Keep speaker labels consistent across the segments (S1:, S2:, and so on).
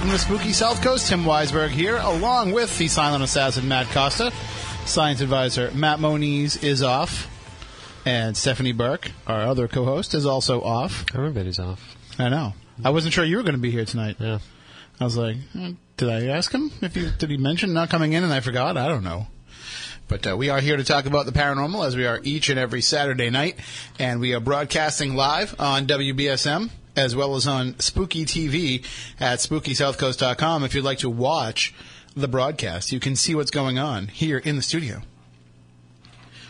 S1: Welcome to Spooky South Coast. Tim Weisberg here, along with the silent assassin Matt Costa. Science advisor Matt Moniz is off, and Stephanie Burke, our other co-host, is also off.
S2: Everybody's off.
S1: I know. I wasn't sure you were going to be here tonight.
S2: Yeah.
S1: I was like, eh, did I ask him if he did he mention not coming in, and I forgot? I don't know. But uh, we are here to talk about the paranormal as we are each and every Saturday night, and we are broadcasting live on WBSM as well as on Spooky TV at SpookySouthCoast.com. If you'd like to watch the broadcast, you can see what's going on here in the studio.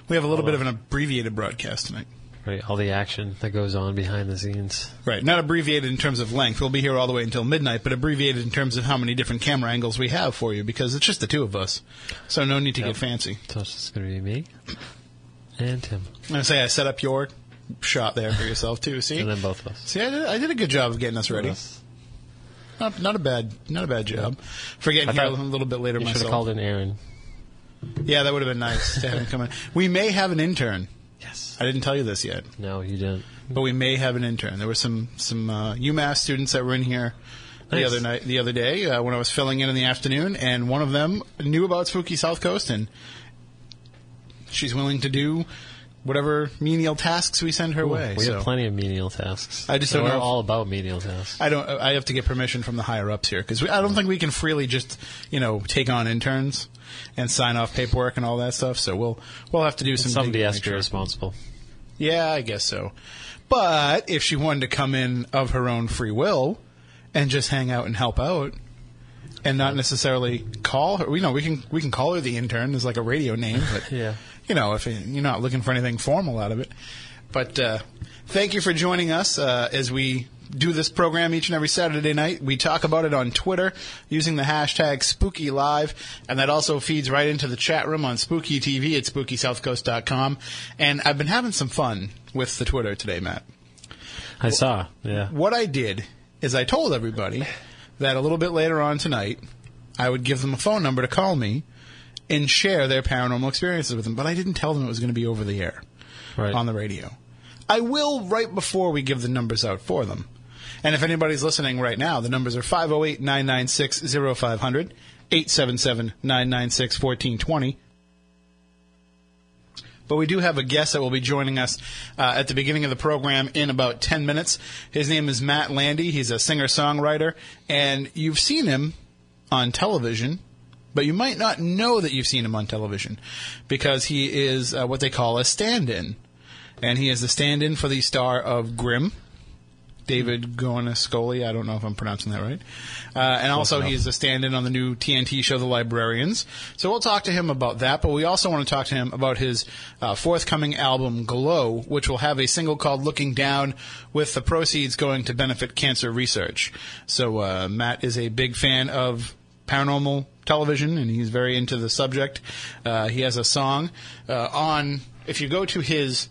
S1: We have a little bit of an abbreviated broadcast tonight.
S2: Right. All the action that goes on behind the scenes.
S1: Right, not abbreviated in terms of length. We'll be here all the way until midnight, but abbreviated in terms of how many different camera angles we have for you because it's just the two of us. So no need to get fancy.
S2: So it's just going to be me and Tim.
S1: I say I set up your shot there for yourself too. See,
S2: And then both of us.
S1: see, I did, I did a good job of getting us ready. Not, not a bad, not a bad job. For getting
S2: I
S1: here a little bit later
S2: You should have
S1: myself.
S2: called in Aaron.
S1: Yeah, that would have been nice to have him come in. We may have an intern.
S2: Yes.
S1: I didn't tell you this yet,
S2: No, you didn't.
S1: but we may have an intern. There were some some uh, UMass students that were in here the
S2: Nice.
S1: other night, the other day uh, when I was filling in in the afternoon, and one of them knew about Spooky South Coast, and she's willing to do whatever menial tasks we send her way.
S2: we
S1: so.
S2: have plenty of menial tasks.
S1: I just
S2: And
S1: don't
S2: we're
S1: know if-
S2: all about menial tasks.
S1: I don't. I have to get permission from the higher ups here because I don't think we can freely just you know take on interns and sign off paperwork and all that stuff. So we'll we'll have to do some.
S2: Somebody has to be
S1: sure.
S2: responsible.
S1: Yeah, I guess so. But if she wanted to come in of her own free will and just hang out and help out, and not necessarily call her, you know, we can we can call her the intern as like a radio name, but
S2: Yeah.
S1: You know, if you're not looking for anything formal out of it. But uh, thank you for joining us uh, as we do this program each and every Saturday night. We talk about it on Twitter using the hashtag SpookyLive, and that also feeds right into the chat room on Spooky TV at SpookySouthCoast.com. And I've been having some fun with the Twitter today, Matt.
S2: I saw. Yeah.
S1: What I did is I told everybody that a little bit later on tonight, I would give them a phone number to call me and share their paranormal experiences with them. But I didn't tell them it was going to be over the air
S2: Right.
S1: on the radio. I will right before we give the numbers out for them. And if anybody's listening right now, the numbers are 508 996 0500, 877 996 1420. But we do have a guest that will be joining us uh, at the beginning of the program in about 10 minutes. His name is Matt Lande. He's a singer songwriter, and you've seen him on television, but you might not know that you've seen him on television because he is uh, what they call a stand in. And he is the stand in for the star of Grimm, David Goniscoli. I don't know if I'm pronouncing that right. Uh, and also, he's a stand in on the new TNT show, The Librarians. So we'll talk to him about that, but we also want to talk to him about his uh, forthcoming album, Glow, which will have a single called Looking Down, with the proceeds going to benefit cancer research. So uh, Matt is a big fan of paranormal television, and he's very into the subject. Uh, he has a song uh, on, if you go to his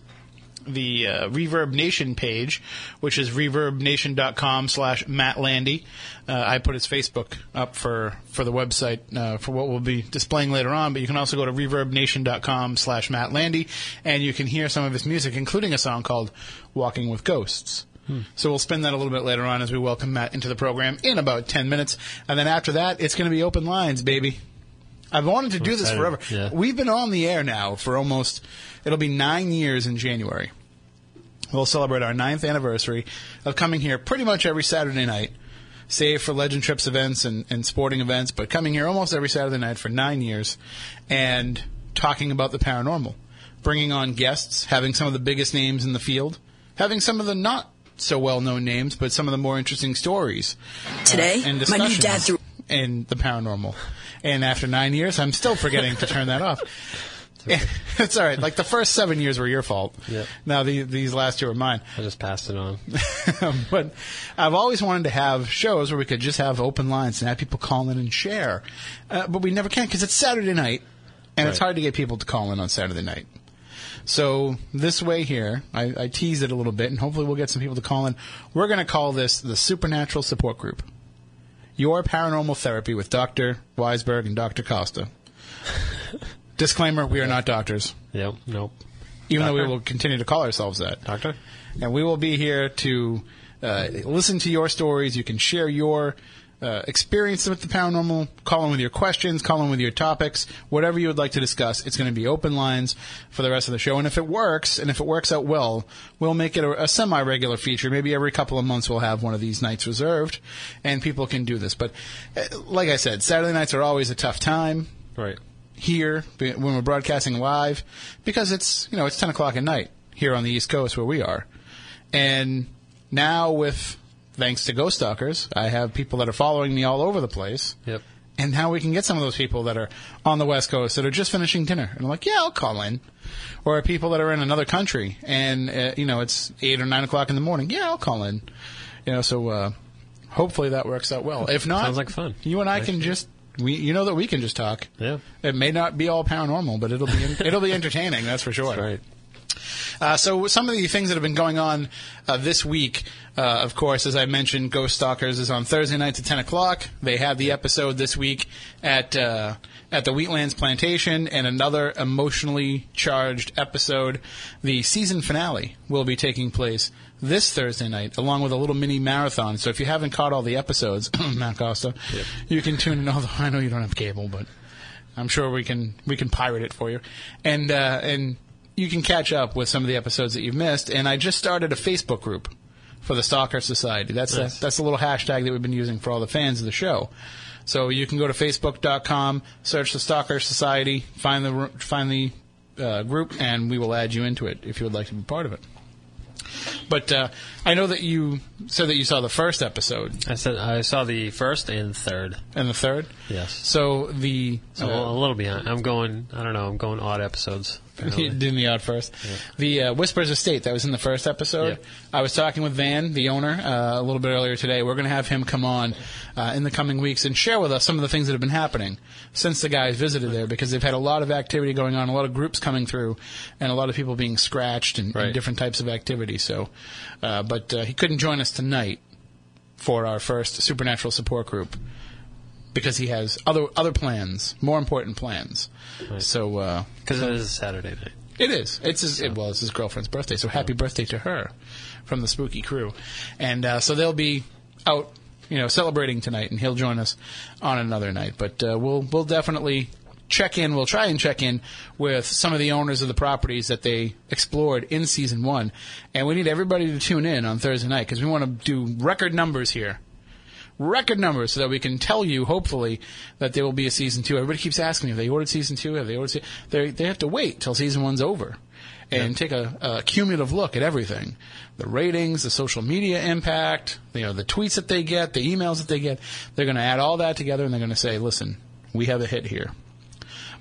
S1: the uh, Reverb Nation page, which is reverbnation.com slash Matt Lande. Uh, I put his Facebook up for, for the website uh, for what we'll be displaying later on, but you can also go to reverbnation.com slash Matt Lande, and you can hear some of his music, including a song called Walking with Ghosts. So we'll spend that a little bit later on as we welcome Matt into the program in about 10 minutes. And then after that, it's going to be open lines, baby. I've wanted to do this forever.
S2: Yeah.
S1: We've been on the air now for almost, it'll be nine years in January. We'll celebrate our ninth anniversary of coming here pretty much every Saturday night, save for Legend Trips events and, and sporting events, but coming here almost every Saturday night for nine years and talking about the paranormal, bringing on guests, having some of the biggest names in the field, having some of the not so well known names, but some of the more interesting stories
S3: Today,
S1: and
S3: my new dad threw.
S1: in the paranormal. And after nine years, I'm still forgetting to turn that off. it's all right. Like the first seven years were your fault.
S2: Yep.
S1: Now the, these last two are mine.
S2: I just passed it on.
S1: but I've always wanted to have shows where we could just have open lines and have people call in and share. Uh, but we never can because it's Saturday night, and it's hard to get people to call in on Saturday night. So this way here, I, I teased it a little bit, and hopefully we'll get some people to call in. We're going to call this the Supernatural Support Group. Your paranormal therapy with Dr. Weisberg and Dr. Costa. Disclaimer, we are not doctors,
S2: Yep. Nope.
S1: even though we will continue to call ourselves that.
S2: Doctor?
S1: And we will be here to uh, listen to your stories. You can share your uh, experience with the paranormal, call in with your questions, call in with your topics, whatever you would like to discuss. It's going to be open lines for the rest of the show. And if it works, and if it works out well, we'll make it a, a semi-regular feature. Maybe every couple of months we'll have one of these nights reserved, and people can do this. But uh, like I said, Saturday nights are always a tough time
S2: Right.
S1: here when we're broadcasting live because it's you know it's 10 o'clock at night here on the east coast where we are and now with thanks to ghost stalkers i have people that are following me all over the place
S2: Yep.
S1: and now we can get some of those people that are on the west coast that are just finishing dinner and I'm like yeah i'll call in or people that are in another country and uh, you know it's 8 or 9 o'clock in the morning yeah i'll call in you know so uh, hopefully that works out well if not
S2: Sounds like fun.
S1: you and i can just we you know that we can just talk
S2: Yeah.
S1: it may not be all paranormal, but it'll be it'll be entertaining. That's for sure.
S2: That's right.
S1: Uh, so some of the things that have been going on uh, this week, uh, of course, as I mentioned, Ghost Stalkers is on Thursday nights at ten o'clock. They had the episode this week at uh, at the Wheatlands Plantation, and another emotionally charged episode. The season finale will be taking place this Thursday night, along with a little mini marathon. So if you haven't caught all the episodes, Matt Costa, you can tune in. Although I know you don't have cable, but I'm sure we can we can pirate it for you, and uh, and you can catch up with some of the episodes that you've missed. And I just started a Facebook group for the Stalker Society. That's
S2: Nice.
S1: a, that's a little hashtag that we've been using for all the fans of the show. So you can go to facebook.com, search the Stalker Society, find the find the uh, group, and we will add you into it if you would like to be part of it. But uh, I know that you said that you saw the first episode
S2: I said I saw the first and third.
S1: and the third.
S2: Yes.
S1: So the
S2: So
S1: uh,
S2: a little behind. I'm going. I don't know. I'm going odd episodes.
S1: Doing the odd first. The uh, Whispers Estate that was in the first episode.
S2: Yeah.
S1: I was talking with Van, the owner, uh, a little bit earlier today. We're going to have him come on uh, in the coming weeks and share with us some of the things that have been happening since the guys visited there because they've had a lot of activity going on, a lot of groups coming through, and a lot of people being scratched and, and different types of activity. So, uh, but uh, he couldn't join us tonight for our first supernatural support group because he has other other plans, more important plans. So. Uh,
S2: Because it is Saturday night.
S1: it is. It's his, it, well, it's his girlfriend's birthday, so happy birthday to her from the spooky crew. And uh, so they'll be out, you know, celebrating tonight, and he'll join us on another night. But uh, we'll we'll definitely check in. We'll try and check in with some of the owners of the properties that they explored in season one, and we need everybody to tune in on Thursday night because we want to do record numbers here record numbers so that we can tell you, hopefully, that there will be a season two. Everybody keeps asking me, have they ordered season two? Have they ordered se-? They they have to wait till season one's over and take a, a cumulative look at everything. The ratings, the social media impact, you know, the tweets that they get, the emails that they get. They're going to add all that together and they're going to say, listen, we have a hit here.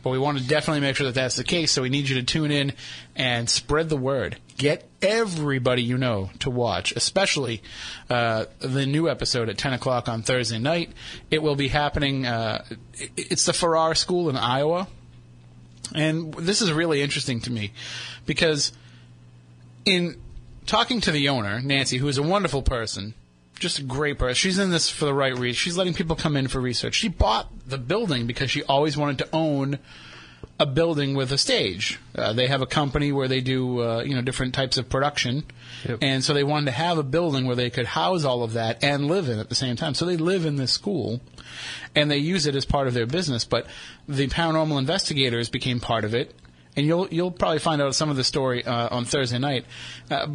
S1: But we want to definitely make sure that that's the case. So we need you to tune in and spread the word. Get everybody you know to watch, especially uh, the new episode at 10 o'clock on Thursday night. It will be happening. Uh, it's the Farrar School in Iowa. And this is really interesting to me because in talking to the owner, Nancy, who is a wonderful person, just a great person. She's in this for the right reason. She's letting people come in for research. She bought the building because she always wanted to own a building with a stage. Uh, they have a company where they do uh, you know different types of production,
S2: Yep.
S1: and so they wanted to have a building where they could house all of that and live in at the same time. So they live in this school, and they use it as part of their business. But the paranormal investigators became part of it. And you'll you'll probably find out some of the story uh, on Thursday night, uh,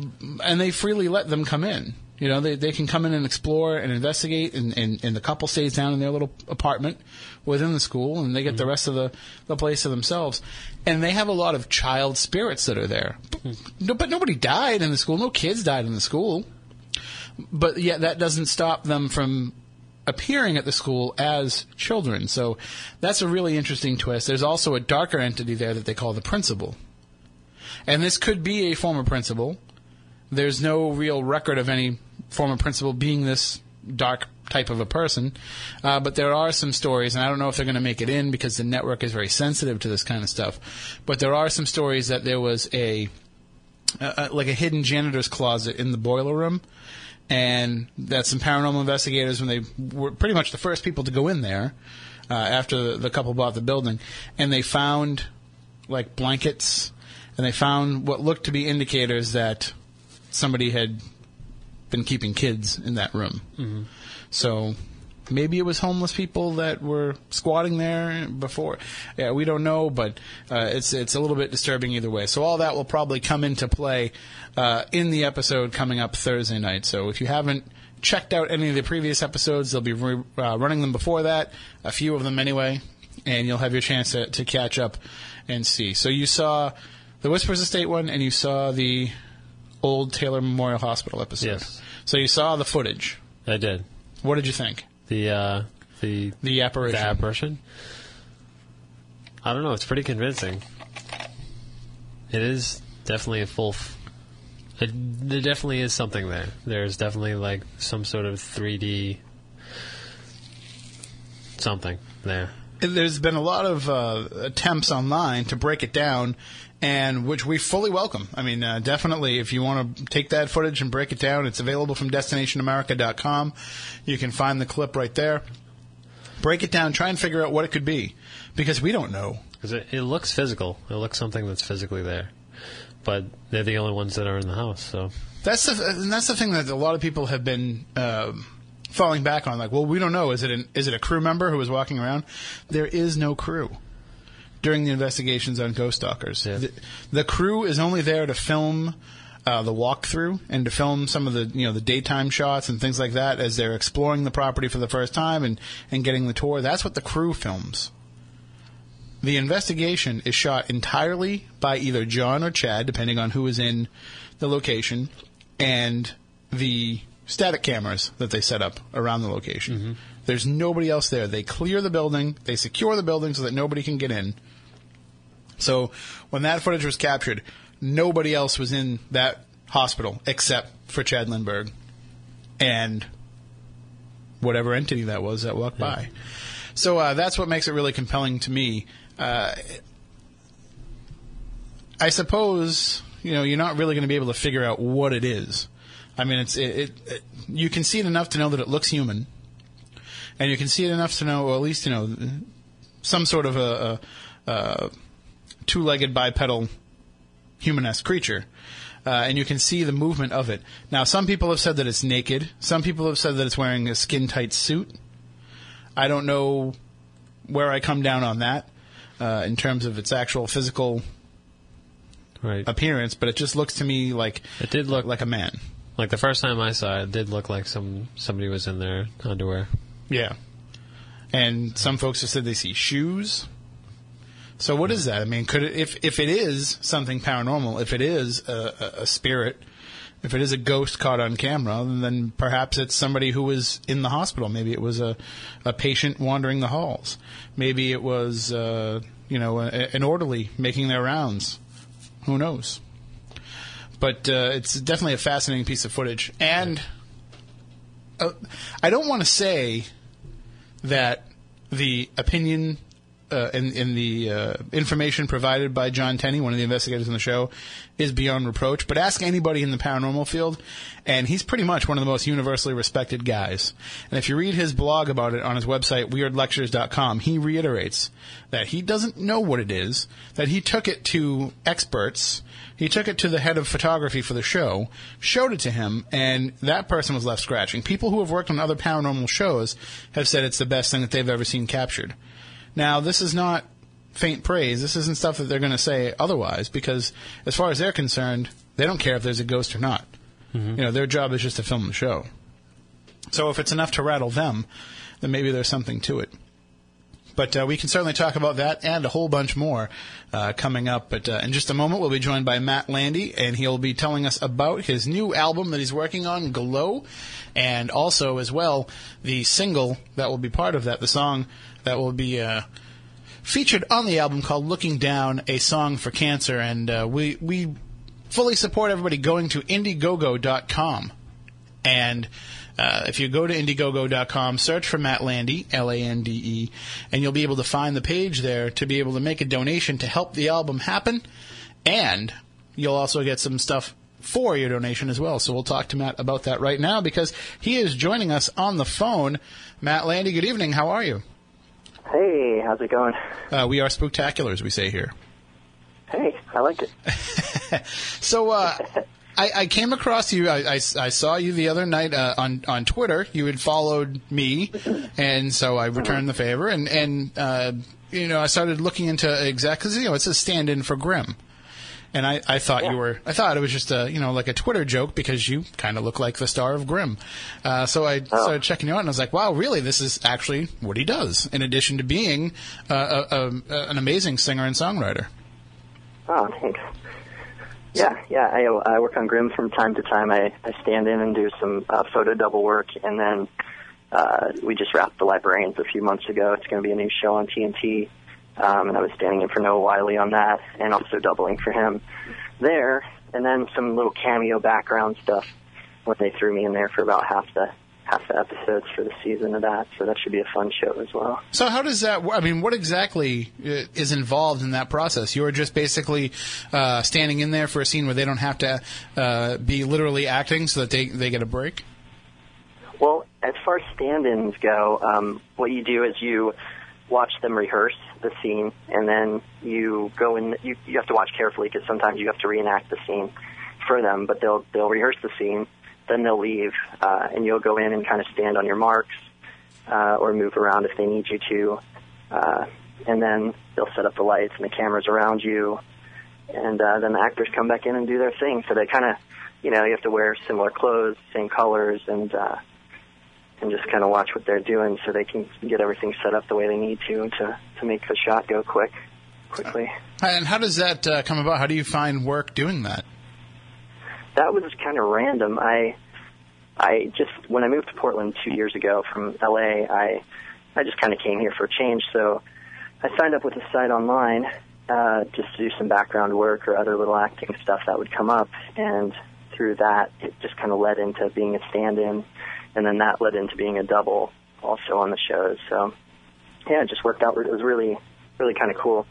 S1: and they freely let them come in. You know, they, they can come in and explore and investigate, and, and, and the couple stays down in their little apartment within the school, and they get the mm-hmm. rest of the, the place to themselves. And they have a lot of child spirits that are there. But, no, but nobody died in the school. No kids died in the school. But yet that doesn't stop them from appearing at the school as children. So that's a really interesting twist. There's also a darker entity there that they call the principal. And this could be a former principal. There's no real record of any former principal being this dark type of a person. Uh, but there are some stories, and I don't know if they're going to make it in because the network is very sensitive to this kind of stuff. But there are some stories that there was a uh, uh, like a hidden janitor's closet in the boiler room, and that some paranormal investigators, when they were pretty much the first people to go in there uh, after the, the couple bought the building, and they found like blankets, and they found what looked to be indicators that somebody had been keeping kids in that room. So maybe it was homeless people that were squatting there before. Yeah, we don't know, but uh, it's it's a little bit disturbing either way. So all that will probably come into play uh, in the episode coming up Thursday night. So if you haven't checked out any of the previous episodes, they'll be re- uh, running them before that, a few of them anyway, and you'll have your chance to, to catch up and see. So you saw the Whispers Estate one, and you saw the old Taylor Memorial Hospital episode.
S2: Yes.
S1: So you saw the footage.
S2: I did.
S1: What did you think?
S2: The uh, the
S1: The apparition.
S2: the apparition. I don't know. It's pretty convincing. It is definitely a full. F- it, there definitely is something there. There's definitely like some sort of 3D something there.
S1: There's been a lot of uh, attempts online to break it down, and which we fully welcome. I mean, uh, definitely, if you want to take that footage and break it down, it's available from DestinationAmerica.com. You can find the clip right there. Break it down, try and figure out what it could be, because we don't know.
S2: Because it, it looks physical. It looks something that's physically there. But they're the only ones that are in the house, so.
S1: That's the and that's the thing that a lot of people have been um, falling back on. Like, well, we don't know. Is it an, is it a crew member who was walking around? There is no crew during the investigations on Ghost Stalkers.
S2: Yeah.
S1: The, the crew is only there to film. Uh, the walkthrough and to film some of the you know the daytime shots and things like that as they're exploring the property for the first time and, and getting the tour. That's what the crew films. The investigation is shot entirely by either John or Chad, depending on who is in the location, and the static cameras that they set up around the location. There's nobody else there. They clear the building, they secure the building so that nobody can get in. So when that footage was captured, nobody else was in that hospital except for Chad Lindberg and whatever entity that was that walked by. So uh, that's what makes it really compelling to me. Uh, I suppose you know you're not really going to be able to figure out what it is. I mean, it's it, it, it. You can see it enough to know that it looks human, and you can see it enough to know, or at least you know, some sort of a, a, a two-legged bipedal human-esque creature. Uh, and you can see the movement of it. Now, some people have said that it's naked. Some people have said that it's wearing a skin-tight suit. I don't know where I come down on that uh, in terms of its actual physical
S2: Right.
S1: appearance, but it just looks to me like
S2: It did look
S1: like a man.
S2: like the first time I saw it, it did look like some somebody was in their underwear.
S1: Yeah. And some folks have said they see shoes. So what is that? I mean, could it, if if it is something paranormal, if it is a, a, a spirit, if it is a ghost caught on camera, then perhaps it's somebody who was in the hospital. Maybe it was a a patient wandering the halls. Maybe it was uh, you know a, an orderly making their rounds. Who knows? But uh, it's definitely a fascinating piece of footage, and uh, I don't want to say that the opinion uh, in, in the uh, information provided by John Tenney, one of the investigators on the show, is beyond reproach. But ask anybody in the paranormal field, and he's pretty much one of the most universally respected guys. And if you read his blog about it on his website, weirdlectures.com, he reiterates that he doesn't know what it is, that he took it to experts. He took it to the head of photography for the show, showed it to him, and that person was left scratching. People who have worked on other paranormal shows have said it's the best thing that they've ever seen captured. Now, this is not faint praise. This isn't stuff that they're going to say otherwise, because as far as they're concerned, they don't care if there's a ghost or not. You know, their job is just to film the show. So if it's enough to rattle them, then maybe there's something to it. But uh, we can certainly talk about that and a whole bunch more uh, coming up. But uh, in just a moment, we'll be joined by Matt Lande, and he'll be telling us about his new album that he's working on, Glow, and also, as well, the single that will be part of that, the song that will be uh, featured on the album called "Looking Down," a song for cancer. And uh, we we fully support everybody going to Indiegogo.com and uh, if you go to Indiegogo.com, search for Matt Lande, L A N D E, and you'll be able to find the page there to be able to make a donation to help the album happen. And you'll also get some stuff for your donation as well. So we'll talk to Matt about that right now because he is joining us on the phone. Matt Lande, good evening. How are you?
S3: Hey, how's it going?
S1: Uh, we are spooktacular, as we say here.
S3: Hey, I like it.
S1: So, uh, I, I came across you. I, I, I saw you the other night uh, on on Twitter. You had followed me, and so I returned the favor. And and uh, you know, I started looking into exactly because you know it's a stand-in for Grimm. And I, I thought
S3: Yeah.
S1: you were. I thought it was just a you know like a Twitter joke because you kind of look like the star of Grimm. Uh, so I started checking you out, and I was like, wow, really? This is actually what he does. In addition to being uh, a, a, a, an amazing singer and songwriter.
S3: Oh, thanks. Yeah, yeah. I, I work on Grimm from time to time. I, I stand in and do some uh, photo double work, and then uh, we just wrapped the Librarians a few months ago. It's going to be a new show on TNT, um, and I was standing in for Noah Wyle on that, and also doubling for him there. And then some little cameo background stuff when they threw me in there for about half the half the episodes for the season of that. So that should be a fun show as well.
S1: So how does that? I mean, what exactly uh, is involved in that process? You're just basically uh, standing in there for a scene where they don't have to uh, be literally acting, so that they they get a break.
S3: Well, as far as stand-ins go, um, what you do is you watch them rehearse the scene, and then you go in. You, you have to watch carefully because sometimes you have to reenact the scene for them. But they'll they'll rehearse the scene, then they'll leave, uh, and you'll go in and kind of stand on your marks uh, or move around if they need you to, uh, and then they'll set up the lights and the cameras around you, and uh, then the actors come back in and do their thing. So they kind of, you know, you have to wear similar clothes, same colors, and uh, and just kind of watch what they're doing so they can get everything set up the way they need to to to make the shot go quick, quickly.
S1: And how does that uh, come about? How do you find work doing that?
S3: That was kind of random. I I just when I moved to Portland two years ago from LA, I I just kind of came here for a change. So I signed up with a site online uh, just to do some background work or other little acting stuff that would come up, and through that, it just kind of led into being a stand-in, and then that led into being a double also on the shows. So yeah, it just worked out. It was really really kind of cool.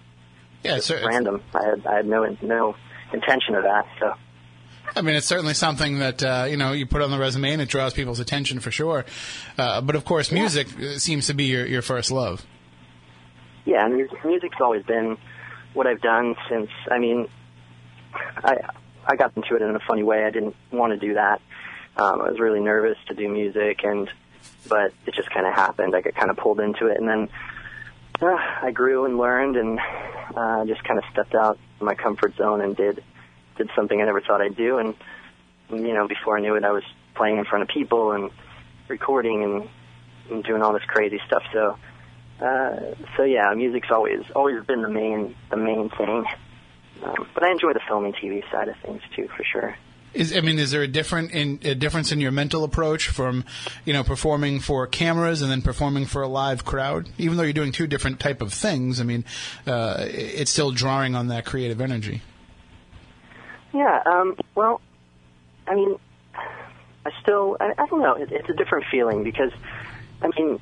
S1: Yeah, it's-
S3: Random. I had I had no no intention of that. So.
S1: I mean, it's certainly something that uh, you know you put on the resume and it draws people's attention for sure. Uh, but of course, music uh, seems to be your, your first love.
S3: Yeah, and music, music's always been what I've done since. I mean, I I got into it in a funny way. I didn't want to do that. Um, I was really nervous to do music, and but it just kind of happened. I got kind of pulled into it, and then uh, I grew and learned, and uh, just kind of stepped out of my comfort zone and did did something I never thought I'd do. And you know, before I knew it, I was playing in front of people and recording and, and doing all this crazy stuff. So. Uh, so yeah, music's always always been the main the main thing. Um, but I enjoy the film and TV side of things too, for sure.
S1: Is I mean, is there a different in, a difference in your mental approach from you know performing for cameras and then performing for a live crowd? Even though you're doing two different type of things, I mean, uh, it's still drawing on that creative energy.
S3: Yeah. Um, well, I mean, I still I, I don't know. It, it's a different feeling because, I mean,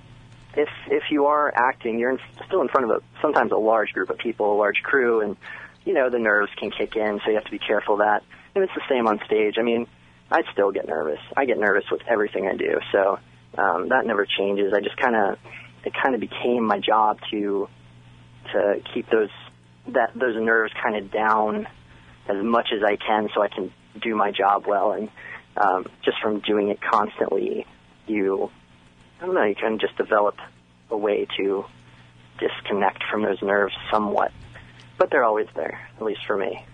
S3: if if you are acting, you're in, still in front of a sometimes a large group of people, a large crew, and you know the nerves can kick in, so you have to be careful of that. And it's the same on stage. I mean, I still get nervous. I get nervous with everything I do, so um, that never changes. I just kind of it kind of became my job to to keep those that those nerves kind of down as much as I can, so I can do my job well. And um, just from doing it constantly, you I don't know, you can just develop a way to disconnect from those nerves somewhat. But they're always there, at least for me.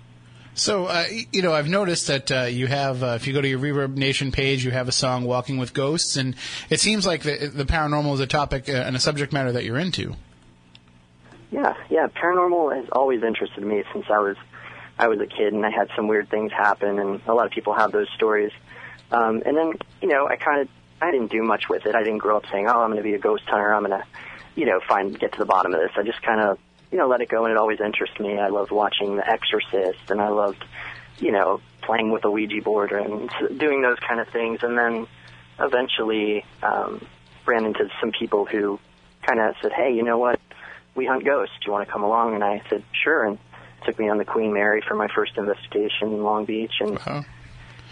S1: So, uh, you know, I've noticed that uh, you have, uh, if you go to your Reverb Nation page, you have a song "Walking with Ghosts," and it seems like the, the paranormal is a topic uh, and a subject matter that you're into.
S3: Yeah, yeah. Paranormal has always interested me since I was I was a kid, and I had some weird things happen, and a lot of people have those stories. Um, and then, you know, I kind of I didn't do much with it. I didn't grow up saying, "Oh, I'm going to be a ghost hunter. I'm going to, you know, find get to the bottom of this." I just kind of, you know, let it go, and it always interested me. I loved watching The Exorcist, and I loved, you know, playing with a Ouija board and doing those kind of things. And then eventually um, ran into some people who kind of said, "Hey, you know what? We hunt ghosts. Do you want to come along?" And I said, "Sure." And took me on the Queen Mary for my first investigation in Long Beach, and
S1: Wow.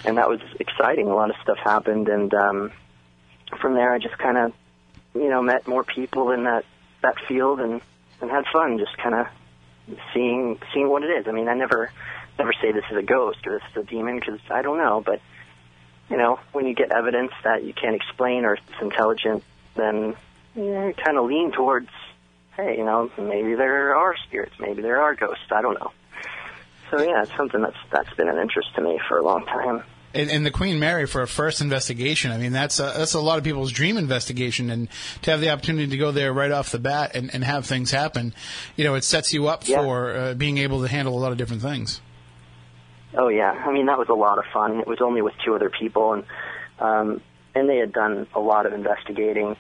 S3: and that was exciting. A lot of stuff happened, and um, from there, I just kind of, you know, met more people in that that field and and had fun, just kind of seeing seeing what it is. I mean, I never never say this is a ghost or this is a demon because I don't know. But you know, when you get evidence that you can't explain or it's intelligent, then you kind of lean towards, hey, you know, maybe there are spirits, maybe there are ghosts. I don't know. So yeah, it's something that's that's been an interest to me for a long time.
S1: And, and the Queen Mary for a first investigation. I mean, that's a, that's a lot of people's dream investigation, and to have the opportunity to go there right off the bat and, and have things happen, you know, it sets you up
S3: Yeah.
S1: for uh, being able to handle a lot of different things.
S3: Oh yeah, I mean that was a lot of fun. It was only with two other people, and um, and they had done a lot of investigating.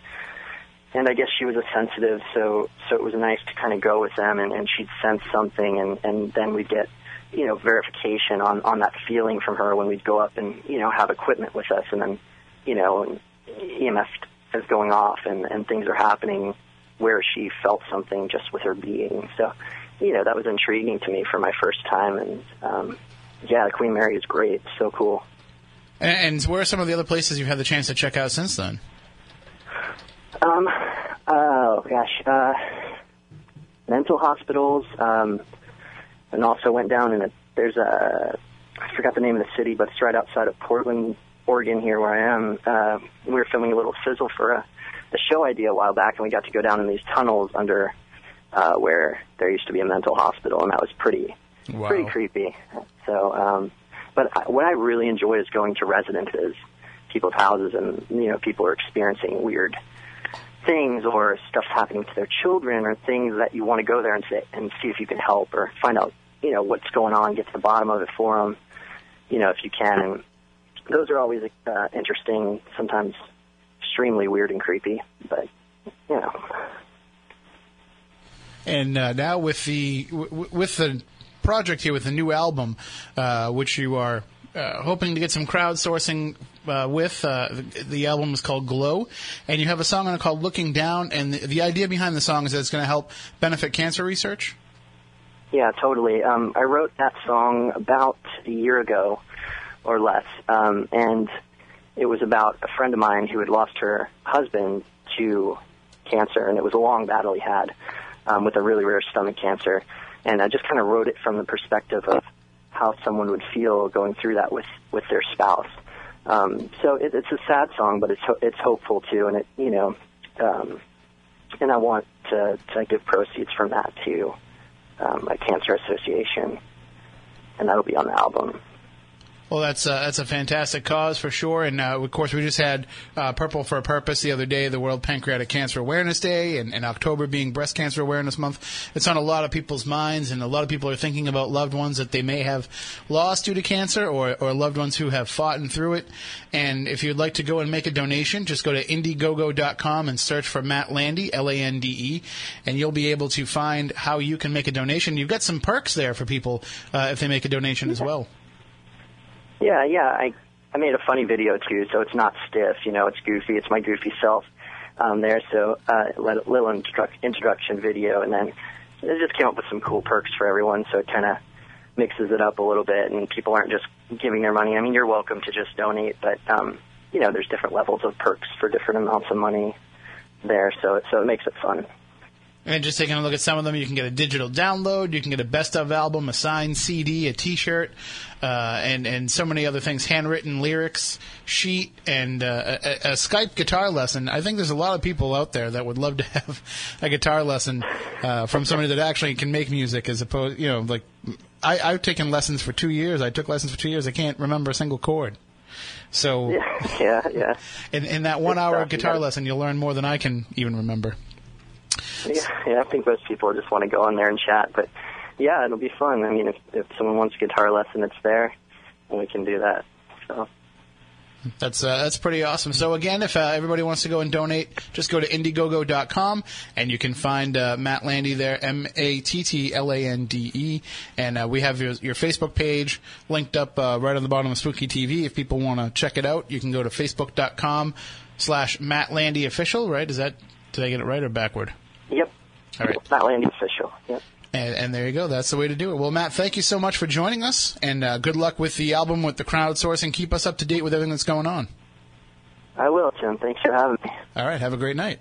S3: And I guess she was a sensitive, so so it was nice to kind of go with them, and, and she'd sense something, and and then we'd get you know verification on on that feeling from her when we'd go up and you know have equipment with us, and then you know EMF is going off, and and things are happening where she felt something just with her being. So you know that was intriguing to me for my first time, and um, yeah, the Queen Mary is great. It's so cool.
S1: And, and where are some of the other places you've had the chance to check out since then?
S3: Um, oh gosh, uh, mental hospitals, um, and also went down in a. There's a. I forgot the name of the city, but it's right outside of Portland, Oregon. Here where I am, uh, we were filming a little sizzle for a, a show idea a while back, and we got to go down in these tunnels under uh, where there used to be a mental hospital, and that was pretty
S1: Wow.
S3: pretty creepy. So, um, but I, what I really enjoy is going to residences, people's houses, and you know, people are experiencing weird things or stuff's happening to their children or things that you want to go there and say and see if you can help or find out, you know, what's going on, get to the bottom of it for them, you know, if you can. And those are always uh, interesting, sometimes extremely weird and creepy, but you know.
S1: And uh, now with the w- with the project here with the new album, uh, which you are uh, hoping to get some crowdsourcing uh, with. Uh, the, the album is called Glow, and you have a song on it called Looking Down. And the, the idea behind the song is that it's going to help benefit cancer research.
S3: Yeah, totally. Um, I wrote that song about a year ago or less, um, and it was about a friend of mine who had lost her husband to cancer, and it was a long battle he had um, with a really rare stomach cancer. And I just kind of wrote it from the perspective of how someone would feel going through that with with their spouse. Um, so it, it's a sad song, but it's ho- it's hopeful too, and it you know, um, and I want to to give proceeds from that to um, a cancer association, and that'll be on the album.
S1: Well, that's uh, that's a fantastic cause for sure, and uh, of course we just had uh, Purple for a Purpose the other day, the World Pancreatic Cancer Awareness Day, and, and October being Breast Cancer Awareness Month. It's on a lot of people's minds, and a lot of people are thinking about loved ones that they may have lost due to cancer, or or loved ones who have fought and through it. And if you'd like to go and make a donation, just go to Indiegogo.com and search for Matt Lande, L-A-N-D-E, and you'll be able to find how you can make a donation. You've got some perks there for people uh, if they make a donation as well.
S3: Yeah, yeah. I I made a funny video too, so it's not stiff. You know, it's goofy. It's my goofy self um, there. So uh, little introduc- introduction video, and then it just came up with some cool perks for everyone. So it kind of mixes it up a little bit, and people aren't just giving their money. I mean, you're welcome to just donate, but um, you know, there's different levels of perks for different amounts of money there. So it so it makes it fun.
S1: And just taking a look at some of them, you can get a digital download, you can get a best of album, a signed CD, a T-shirt, uh, and and so many other things, handwritten lyrics, sheet, and uh, a, a Skype guitar lesson. I think there's a lot of people out there that would love to have a guitar lesson uh, from somebody that actually can make music, as opposed, you know, like I, I've taken lessons for two years. I took lessons for two years. I can't remember a single chord. So
S3: Yeah, yeah, yeah.
S1: in, in that one
S3: Good
S1: hour.
S3: You
S1: guitar
S3: gotta-
S1: lesson, you'll learn more than I can even remember.
S3: Yeah, yeah, I think most people just want to go in there and chat, but yeah, it'll be fun. I mean, if if someone wants a guitar lesson, it's there, and we can do that. So
S1: That's uh, that's pretty awesome. So again, if uh, everybody wants to go and donate, just go to Indiegogo.com and you can find uh, Matt Lande there, M A T T L A N D E, and uh, we have your, your Facebook page linked up uh, right on the bottom of Spooky TV. If people want to check it out, you can go to Facebook.com slash Matt Lande Official. Right? Is that did I get it right or backward? All right.
S3: Matt Lande official. Yep.
S1: And, and there you go. That's the way to do it. Well, Matt, thank you so much for joining us, and uh, good luck with the album, with the crowdsourcing. Keep us up to date with everything that's going on.
S3: I will, Tim. Thanks for having me.
S1: All right. Have a great night.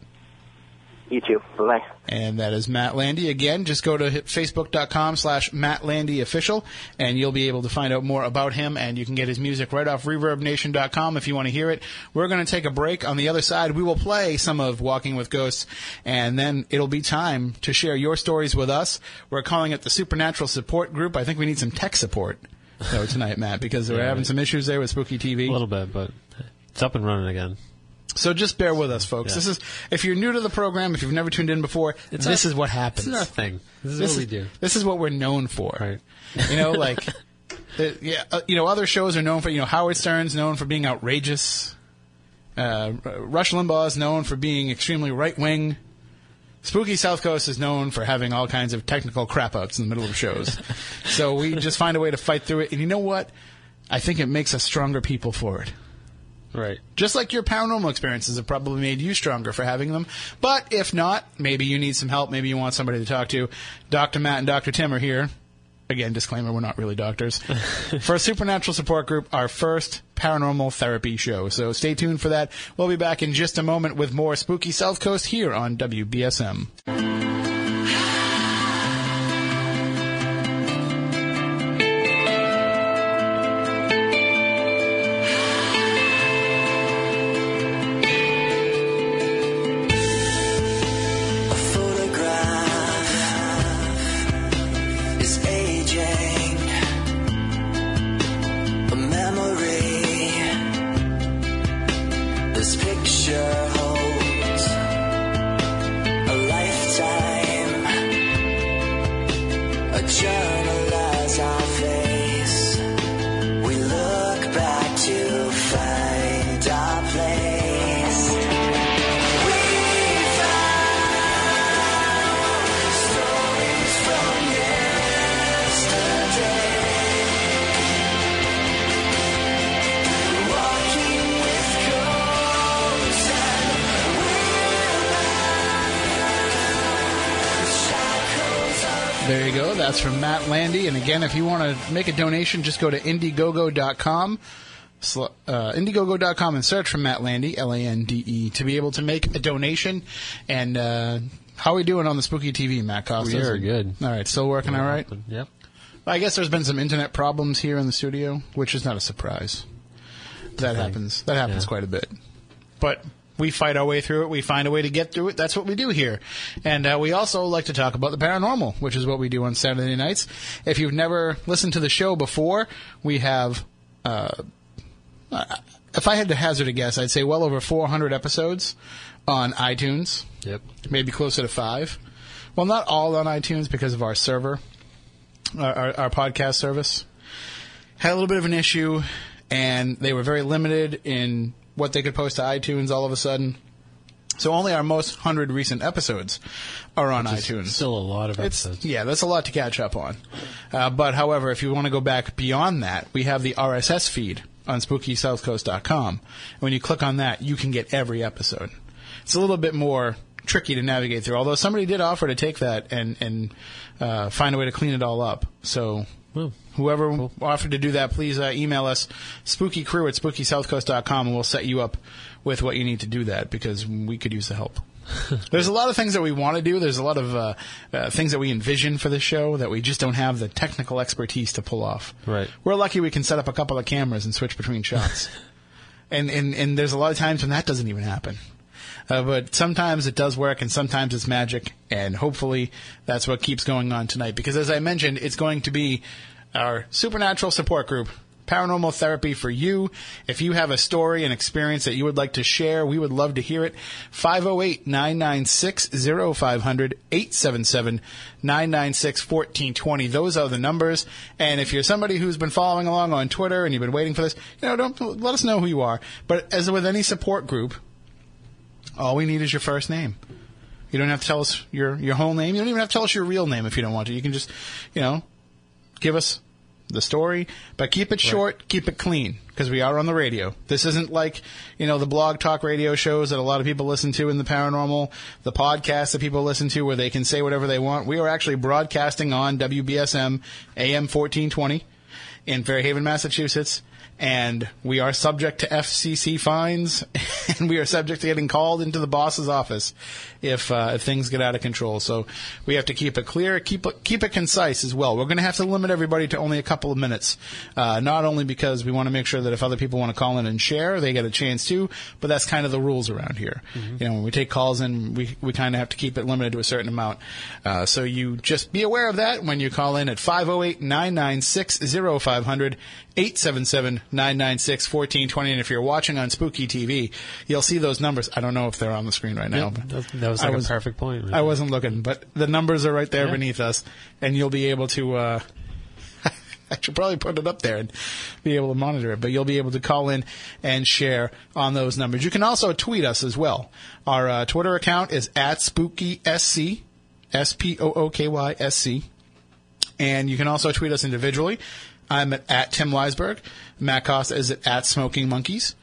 S3: You too. Bye bye.
S1: And that is Matt Lande. Again, just go to facebook.com slash Matt Lande official and you'll be able to find out more about him and you can get his music right off reverbnation.com if you want to hear it. We're going to take a break. On the other side, we will play some of Walking with Ghosts and then it'll be time to share your stories with us. We're calling it the Supernatural Support Group. I think we need some tech support though tonight, Matt, because we're
S2: Yeah,
S1: having
S2: right.
S1: some issues there with Spooky TV.
S2: A little bit, but it's up and running again.
S1: So just bear with us, folks.
S2: Yeah.
S1: This is if you're new to the program, if you've never tuned in before,
S2: It's
S1: this
S2: our-
S1: is what happens.
S2: This is our thing. This is
S1: This
S2: what we do.
S1: This is what we're known for.
S2: Right.
S1: You know, like, the, yeah, uh, you know, other shows are known for, you know, Howard Stern's known for being outrageous. Uh, Rush Limbaugh is known for being extremely right wing. Spooky South Coast is known for having all kinds of technical crap outs in the middle of shows. so we just find a way to fight through it. And you know what? I think it makes us stronger people for it.
S2: Right.
S1: Just like your paranormal experiences have probably made you stronger for having them. But if not, maybe you need some help. Maybe you want somebody to talk to. Dr. Matt and Dr. Tim are here. Again, disclaimer, we're not really doctors. for a supernatural support group, our first paranormal therapy show. So stay tuned for that. We'll be back in just a moment with more Spooky South Coast here on WBSM. Again, if you want to make a donation, just go to Indiegogo.com. Uh, Indiegogo.com and search for Matt Lande, L-A-N-D-E, to be able to make a donation. And uh, how are we doing on the Spooky TV, Matt Costas?
S2: We are good.
S1: All right, still working all right?
S2: Yep.
S1: I guess there's been some internet problems here in the studio, which is not a surprise. That happens. That happens
S2: Yeah.
S1: quite a bit. But we fight our way through it. We find a way to get through it. That's what we do here. And uh, we also like to talk about the paranormal, which is what we do on Saturday nights. If you've never listened to the show before, we have. Uh, if I had to hazard a guess, I'd say well over 400 episodes on iTunes
S2: Yep.
S1: maybe closer to five. Well, not all on iTunes because of our server, our, our, our podcast service. Had a little bit of an issue, and they were very limited in what they could post to iTunes all of a sudden. So only our most hundred recent episodes are on iTunes.
S2: Still a lot of
S1: It's
S2: episodes.
S1: yeah, that's a lot to catch up on. Uh, but however, if you want to go back beyond that, we have the RSS feed on SpookySouthCoast.com. And when you click on that, you can get every episode. It's a little bit more tricky to navigate through. Although somebody did offer to take that and and uh, find a way to clean it all up. So
S2: Well,
S1: Whoever offered to do that, please uh, email us, spookycrew at spookysouthcoast.com, and we'll set you up with what you need to do that because we could use the help. There's a lot of things that we want to do. There's a lot of uh, uh, things that we envision for the show that we just don't have the technical expertise to pull off.
S2: Right.
S1: We're lucky we can set up a couple of cameras and switch between shots. and, and, and there's a lot of times when that doesn't even happen. Uh, but sometimes it does work and sometimes it's magic and hopefully that's what keeps going on tonight because as I mentioned, it's going to be our supernatural support group. Paranormal therapy for you. If you have a story, and experience that you would like to share, we would love to hear it. 508 996 0500 877 996 1420. Those are the numbers. And if you're somebody who's been following along on Twitter and you've been waiting for this, you know, don't let us know who you are. But as with any support group, all we need is your first name. You don't have to tell us your your whole name. You don't even have to tell us your real name if you don't want to. You can just, you know, give us the story, but keep it short, keep it clean, because we are on the radio. This isn't like, you know, the blog talk radio shows that a lot of people listen to in the paranormal, the podcasts that people listen to where they can say whatever they want. We are actually broadcasting on WBSM AM 1420 in Fairhaven, Massachusetts. And we are subject to FCC fines, and we are subject to getting called into the boss's office if, uh, if things get out of control. So we have to keep it clear, keep it, keep it concise as well. We're going to have to limit everybody to only a couple of minutes, uh, not only because we want to make sure that if other people want to call in and share, they get a chance too, but that's kind of the rules around here. You know, when we take calls in, we, we kind of have to keep it limited to a certain amount. Uh, so you just be aware of that when you call in at 508 996 0500 877 996 1420. And if you're watching on Spooky TV, you'll see those numbers. I don't know if they're on the screen right now. but
S2: that, that was
S1: I
S2: like
S1: was-
S2: a perfect point. right
S1: I wasn't looking, but the numbers are right there
S2: Yeah.
S1: beneath us, and you'll be able to. Uh, I should probably put it up there and be able to monitor it, but you'll be able to call in and share on those numbers. You can also tweet us as well. Our uh, Twitter account is at SpookySC, S P O O K Y S C. And you can also tweet us individually. I'm at, at Tim Weisberg. Matt Costa is at, at Smoking Monkeys.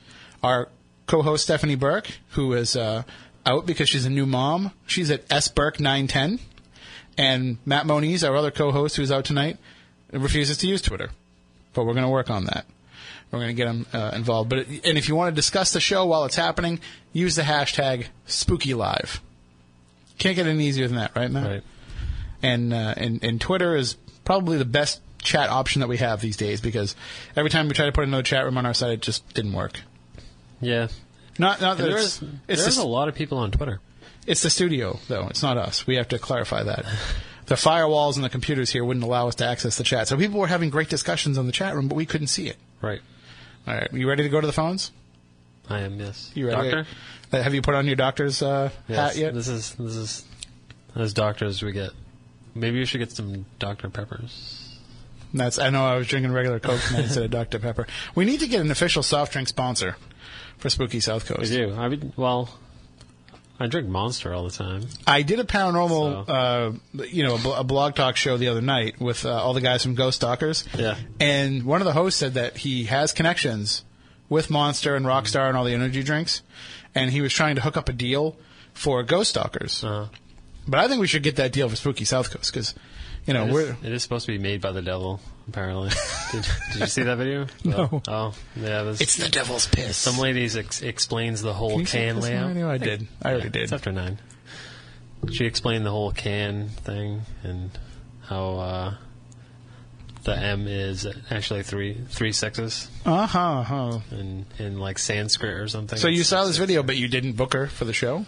S1: Our co-host Stephanie Burke, who is uh, out because she's a new mom, she's at S Burke 910. And Matt Moniz, our other co-host, who's out tonight, refuses to use Twitter. But we're going to work on that. We're going to get him uh, involved. But and if you want to discuss the show while it's happening, use the hashtag SpookyLive. Can't get any easier than that, right, Matt?
S2: Right.
S1: and uh, and and Twitter is probably the best chat option that we have these days because every time we try to put another chat room on our site, it just didn't work.
S2: Yeah.
S1: Not not that
S2: There
S1: it's,
S2: is
S1: it's,
S2: there's
S1: the,
S2: a lot of people on Twitter.
S1: it's the studio though. It's not us. We have to clarify that. The firewalls and the computers here wouldn't allow us to access the chat. So people were having great discussions on the chat room, but we couldn't see it.
S2: Right.
S1: All right, are you ready to go to the phones?
S2: I am. Yes.
S1: You ready?
S2: Doctor.
S1: Uh, have you put on your doctor's uh,
S2: Yes.
S1: hat yet?
S2: This is this is as doctors we get. Maybe you should get some Dr Peppers.
S1: That's I know I was drinking regular Coke tonight instead of Dr Pepper. We need to get an official soft drink sponsor for Spooky South Coast.
S2: We do. I mean, well, I drink Monster all the time.
S1: I did a paranormal,
S2: So-
S1: uh, you know, a, bl- a blog talk show the other night with uh, all the guys from Ghost Stalkers.
S2: Yeah.
S1: And one of the hosts said that he has connections with Monster and Rockstar and all the energy drinks, and he was trying to hook up a deal for Ghost Stalkers.
S2: Uh,
S1: But I think we should get that deal for Spooky South Coast because, you know,
S2: it,
S1: we're
S2: is, it is supposed to be made by the devil. Apparently, did, did you see that video?
S1: No.
S2: Oh, yeah. There's,
S1: it's the devil's piss.
S2: some ladies ex- explains the whole
S1: Can you say
S2: can
S1: piss on the
S2: layout.
S1: radio? I did. I already
S2: It's
S1: did.
S2: after nine. She explained the whole can thing and how uh, the M is actually three three sexes
S1: Uh huh. Uh-huh.
S2: in in like Sanskrit or something.
S1: So you saw this video, but you didn't book her for the show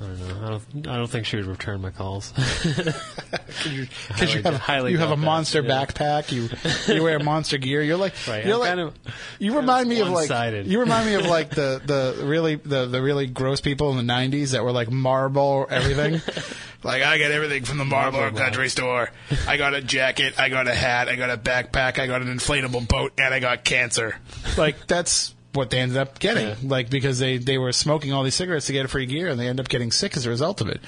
S2: I don't know. I don't. I don't think she would return my calls.
S1: because you have,
S2: highly
S1: you have a monster
S2: yeah.
S1: backpack. You you wear monster gear. You're like
S2: Right,
S1: You're
S2: I'm
S1: like
S2: kind of-
S1: you remind me of like you remind me of like the the really the the really gross people in the '90s that were like marble everything. like I got everything from the Marlboro Country Store. I got a jacket. I got a hat. I got a backpack. I got an inflatable boat, and I got cancer. Like that's. What they ended up getting,
S2: Yeah.
S1: like because they they were smoking all these cigarettes to get a free gear, and they end up getting sick as a result of it.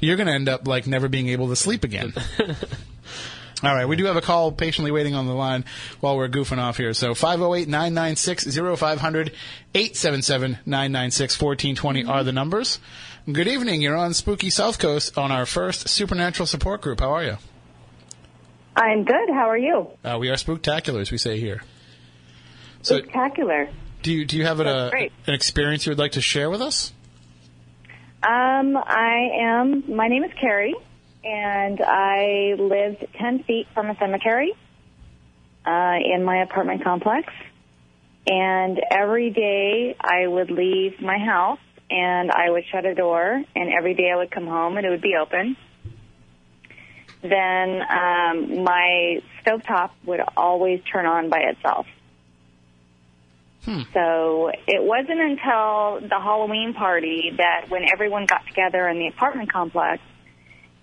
S1: You're going to end up like never being able to sleep again. All right, we do have a call patiently waiting on the line while we're goofing off here. So 508-996-0500, 877-996-1420 are the numbers. Good evening. You're on Spooky South Coast on our first Supernatural Support Group. How are you?
S4: I'm good. How are you?
S1: Uh, we are spooktacular, as we say here. So,
S4: Spectacular.
S1: do you do you have
S4: That's
S1: a, an experience you would like to share with us?
S4: Um, I am. My name is Carrie, and I lived ten feet from a cemetery uh, in my apartment complex. And every day I would leave my house and I would shut a door, and every day I would come home and it would be open. Then um, my stovetop would always turn on by itself. Hmm. So it wasn't until the Halloween party that when everyone got together in the apartment complex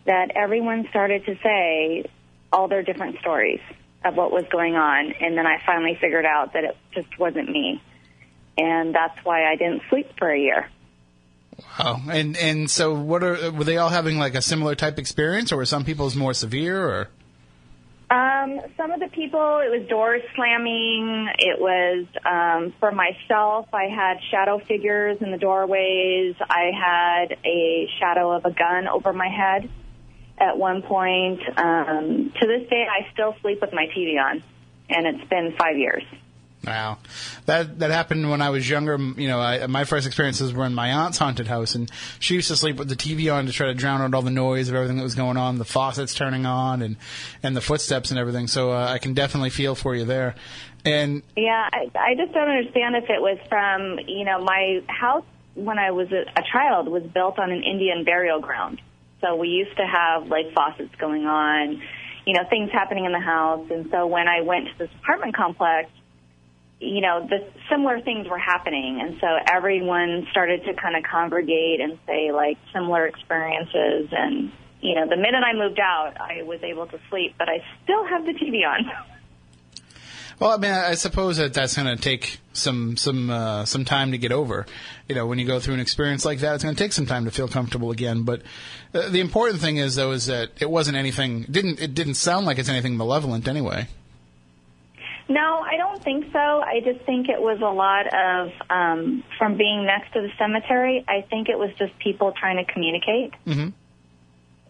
S4: that everyone started to say all their different stories of what was going on. And then I finally figured out that it just wasn't me. And that's why I didn't sleep for a year.
S1: Oh, and and so what are were they all having like a similar type experience, or were some people's more severe? Or
S4: Um, some of the people, it was doors slamming. It was um, for myself. I had shadow figures in the doorways. I had a shadow of a gun over my head at one point. Um, to this day, I still sleep with my TV on, and it's been five years.
S1: Wow, that that happened when I was younger. You know, I, my first experiences were in my aunt's haunted house, and she used to sleep with the TV on to try to drown out all the noise of everything that was going on, the faucets turning on, and and the footsteps and everything. So uh, I can definitely feel for you there. And
S4: Yeah, I, I just don't understand if it was from, you know, my house when I was a, a child was built on an Indian burial ground. So we used to have like faucets going on, you know, things happening in the house. And so when I went to this apartment complex, you know, the similar things were happening. And so everyone started to kind of congregate and say like similar experiences. And, you know, the minute I moved out, I was able to sleep, but I still have the TV on.
S1: Well, I mean, I suppose that that's going to take some some uh, some time to get over. You know, when you go through an experience like that, it's going to take some time to feel comfortable again. But uh, the important thing is, though, is that it wasn't anything. Didn't it didn't sound like it's anything malevolent anyway.
S4: No, I don't think so. I just think it was a lot of um, from being next to the cemetery. I think it was just people trying to communicate,
S1: Mhm.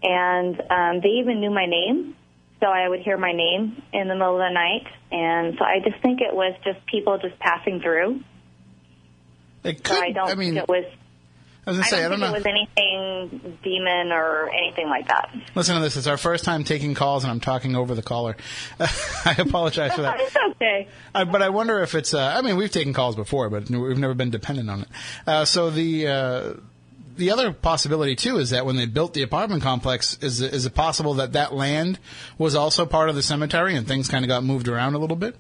S4: and um, they even knew my name, so I would hear my name in the middle of the night, and so I just think it was just people just passing through.
S1: It
S4: So. I don't I
S1: mean,
S4: think it was.
S1: I was gonna say, I
S4: don't
S1: don't
S4: think
S1: know.
S4: it was anything demon or anything like that.
S1: Listen to this. It's our first time taking calls, and I'm talking over the caller. I apologize for that.
S4: it's okay.
S1: I, but I wonder if it's. Uh, I mean, we've taken calls before, but we've never been dependent on it. Uh, so the uh, the other possibility too is that when they built the apartment complex, is is it possible that that land was also part of the cemetery and things kind of got moved around a little bit?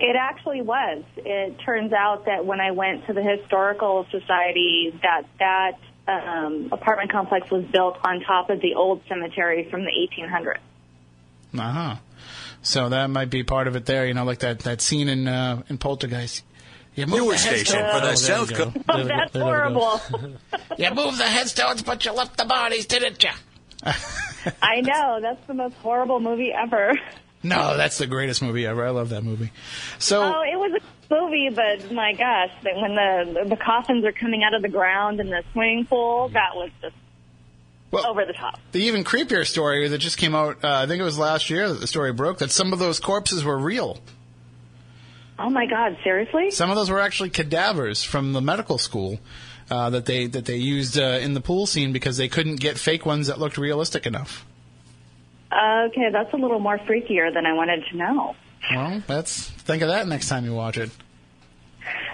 S4: It actually was. It turns out that when I went to the historical society, that that um, apartment complex was built on top of the old cemetery from the 1800s.
S1: Uh huh. So that might be part of it there. You know, like that that scene in uh, in Poltergeist. You move
S5: Newer
S1: the
S5: station
S1: headstones-
S5: for the
S2: there
S5: South. Coast.
S2: There
S4: Oh, that's
S2: There we
S4: horrible.
S1: You move the headstones, but you left the bodies, didn't you?
S4: I know. That's the most horrible movie ever.
S1: No, that's the greatest movie ever. I love that movie. So
S4: Oh, it was a movie, but my gosh, that when the the coffins are coming out of the ground in the swimming pool, that was just
S1: well,
S4: over the top.
S1: The even creepier story that just came out, uh, I think it was last year that the story broke, that some of those corpses were real.
S4: Oh my God, seriously?
S1: Some of those were actually cadavers from the medical school uh, that they that they used uh, in the pool scene because they couldn't get fake ones that looked realistic enough.
S4: Okay, that's a little more freakier than I wanted to know.
S1: Well, that's think of that next time you watch it.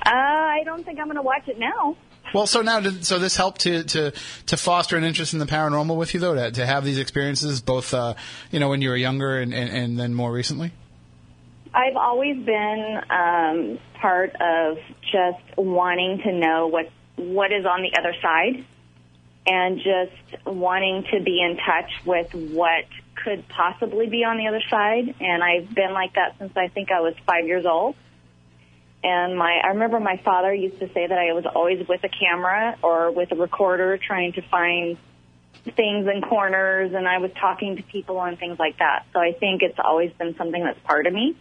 S4: Uh, I don't think I'm going to watch it now.
S1: Well, so now, did, so this helped to, to to foster an interest in the paranormal with you, though, to, to have these experiences, both uh, you know when you were younger and, and, and then more recently.
S4: I've always been um, part of just wanting to know what what is on the other side, and just wanting to be in touch with what could possibly be on the other side. And I've been like that since I think I was five years old. And my, I remember my father used to say that I was always with a camera or with a recorder trying to find things in corners and I was talking to people and things like that. So I think it's always been something that's part of me.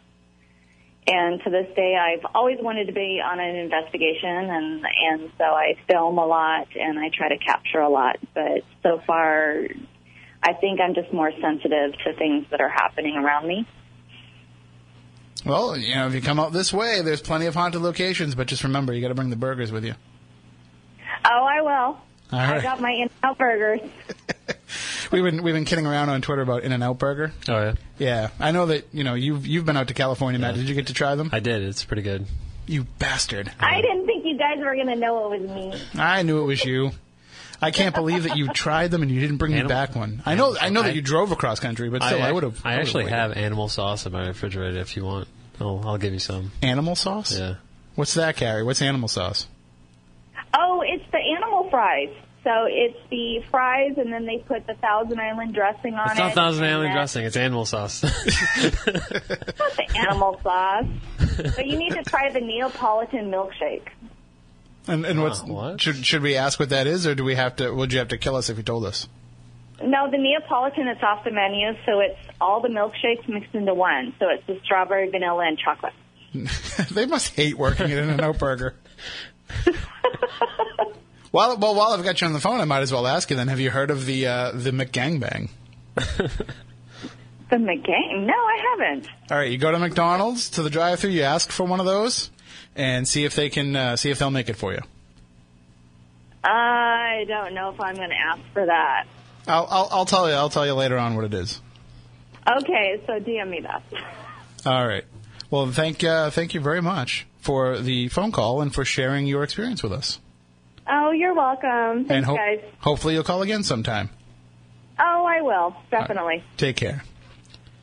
S4: And to this day, I've always wanted to be on an investigation, and and so I film a lot and I try to capture a lot. But so far, I think I'm just more sensitive to things that are happening around me.
S1: Well, you know, if you come out this way, there's plenty of haunted locations, but just remember, you got to bring the burgers with you.
S4: Oh, I will.
S1: All
S4: I got my In-N-Out burgers.
S1: We've been we've been kidding around on Twitter about In and Out Burger.
S2: Oh yeah,
S1: Yeah, I know that you know you've you've been out to California, Matt. Did you get to try them?
S2: I did. It's pretty good.
S1: You bastard!
S4: I didn't think you guys were going to know it was me.
S1: I knew it was you. I can't believe that you tried them and you didn't bring me back one. I know I know that you drove across country, but still, I, would have.
S2: I actually have animal sauce in my refrigerator. If you want, I'll, I'll give you some.
S1: animal sauce.
S2: Yeah.
S1: What's that, Carrie? What's animal sauce?
S4: Oh, it's the animal fries. So it's the fries, and then they put the Thousand Island dressing on
S2: It's
S4: it.
S2: not Thousand
S4: and
S2: Island
S4: then-
S2: dressing. It's animal sauce.
S4: It's not the animal sauce. But you need to try the Neapolitan milkshake.
S1: And, and what's
S2: Uh, what?
S1: should should we ask what that is, or do we have to? Would you have to kill us if you told us?
S4: No, the Neapolitan is off the menu, so it's all the milkshakes mixed into one. So it's the strawberry, vanilla, and chocolate.
S1: they must hate working at In and Out Burger. while well, while I've got you on the phone, I might as well ask you then: Have you heard of the uh, the McGangbang?
S4: The McGang? No, I haven't.
S1: All right, you go to McDonald's to the drive-through, you ask for one of those, and see if they can uh, see if they'll make it for you.
S4: I don't know if I'm going to ask for that.
S1: I'll, I'll I'll tell you I'll tell you later on what it is.
S4: Okay, so DM me that.
S1: All right. Well, thank uh, thank you very much for the phone call and for sharing your experience with us.
S4: Oh, you're welcome. Thanks,
S1: and ho-
S4: guys.
S1: hopefully you'll call again sometime.
S4: Oh, I will. Definitely.
S1: Take care.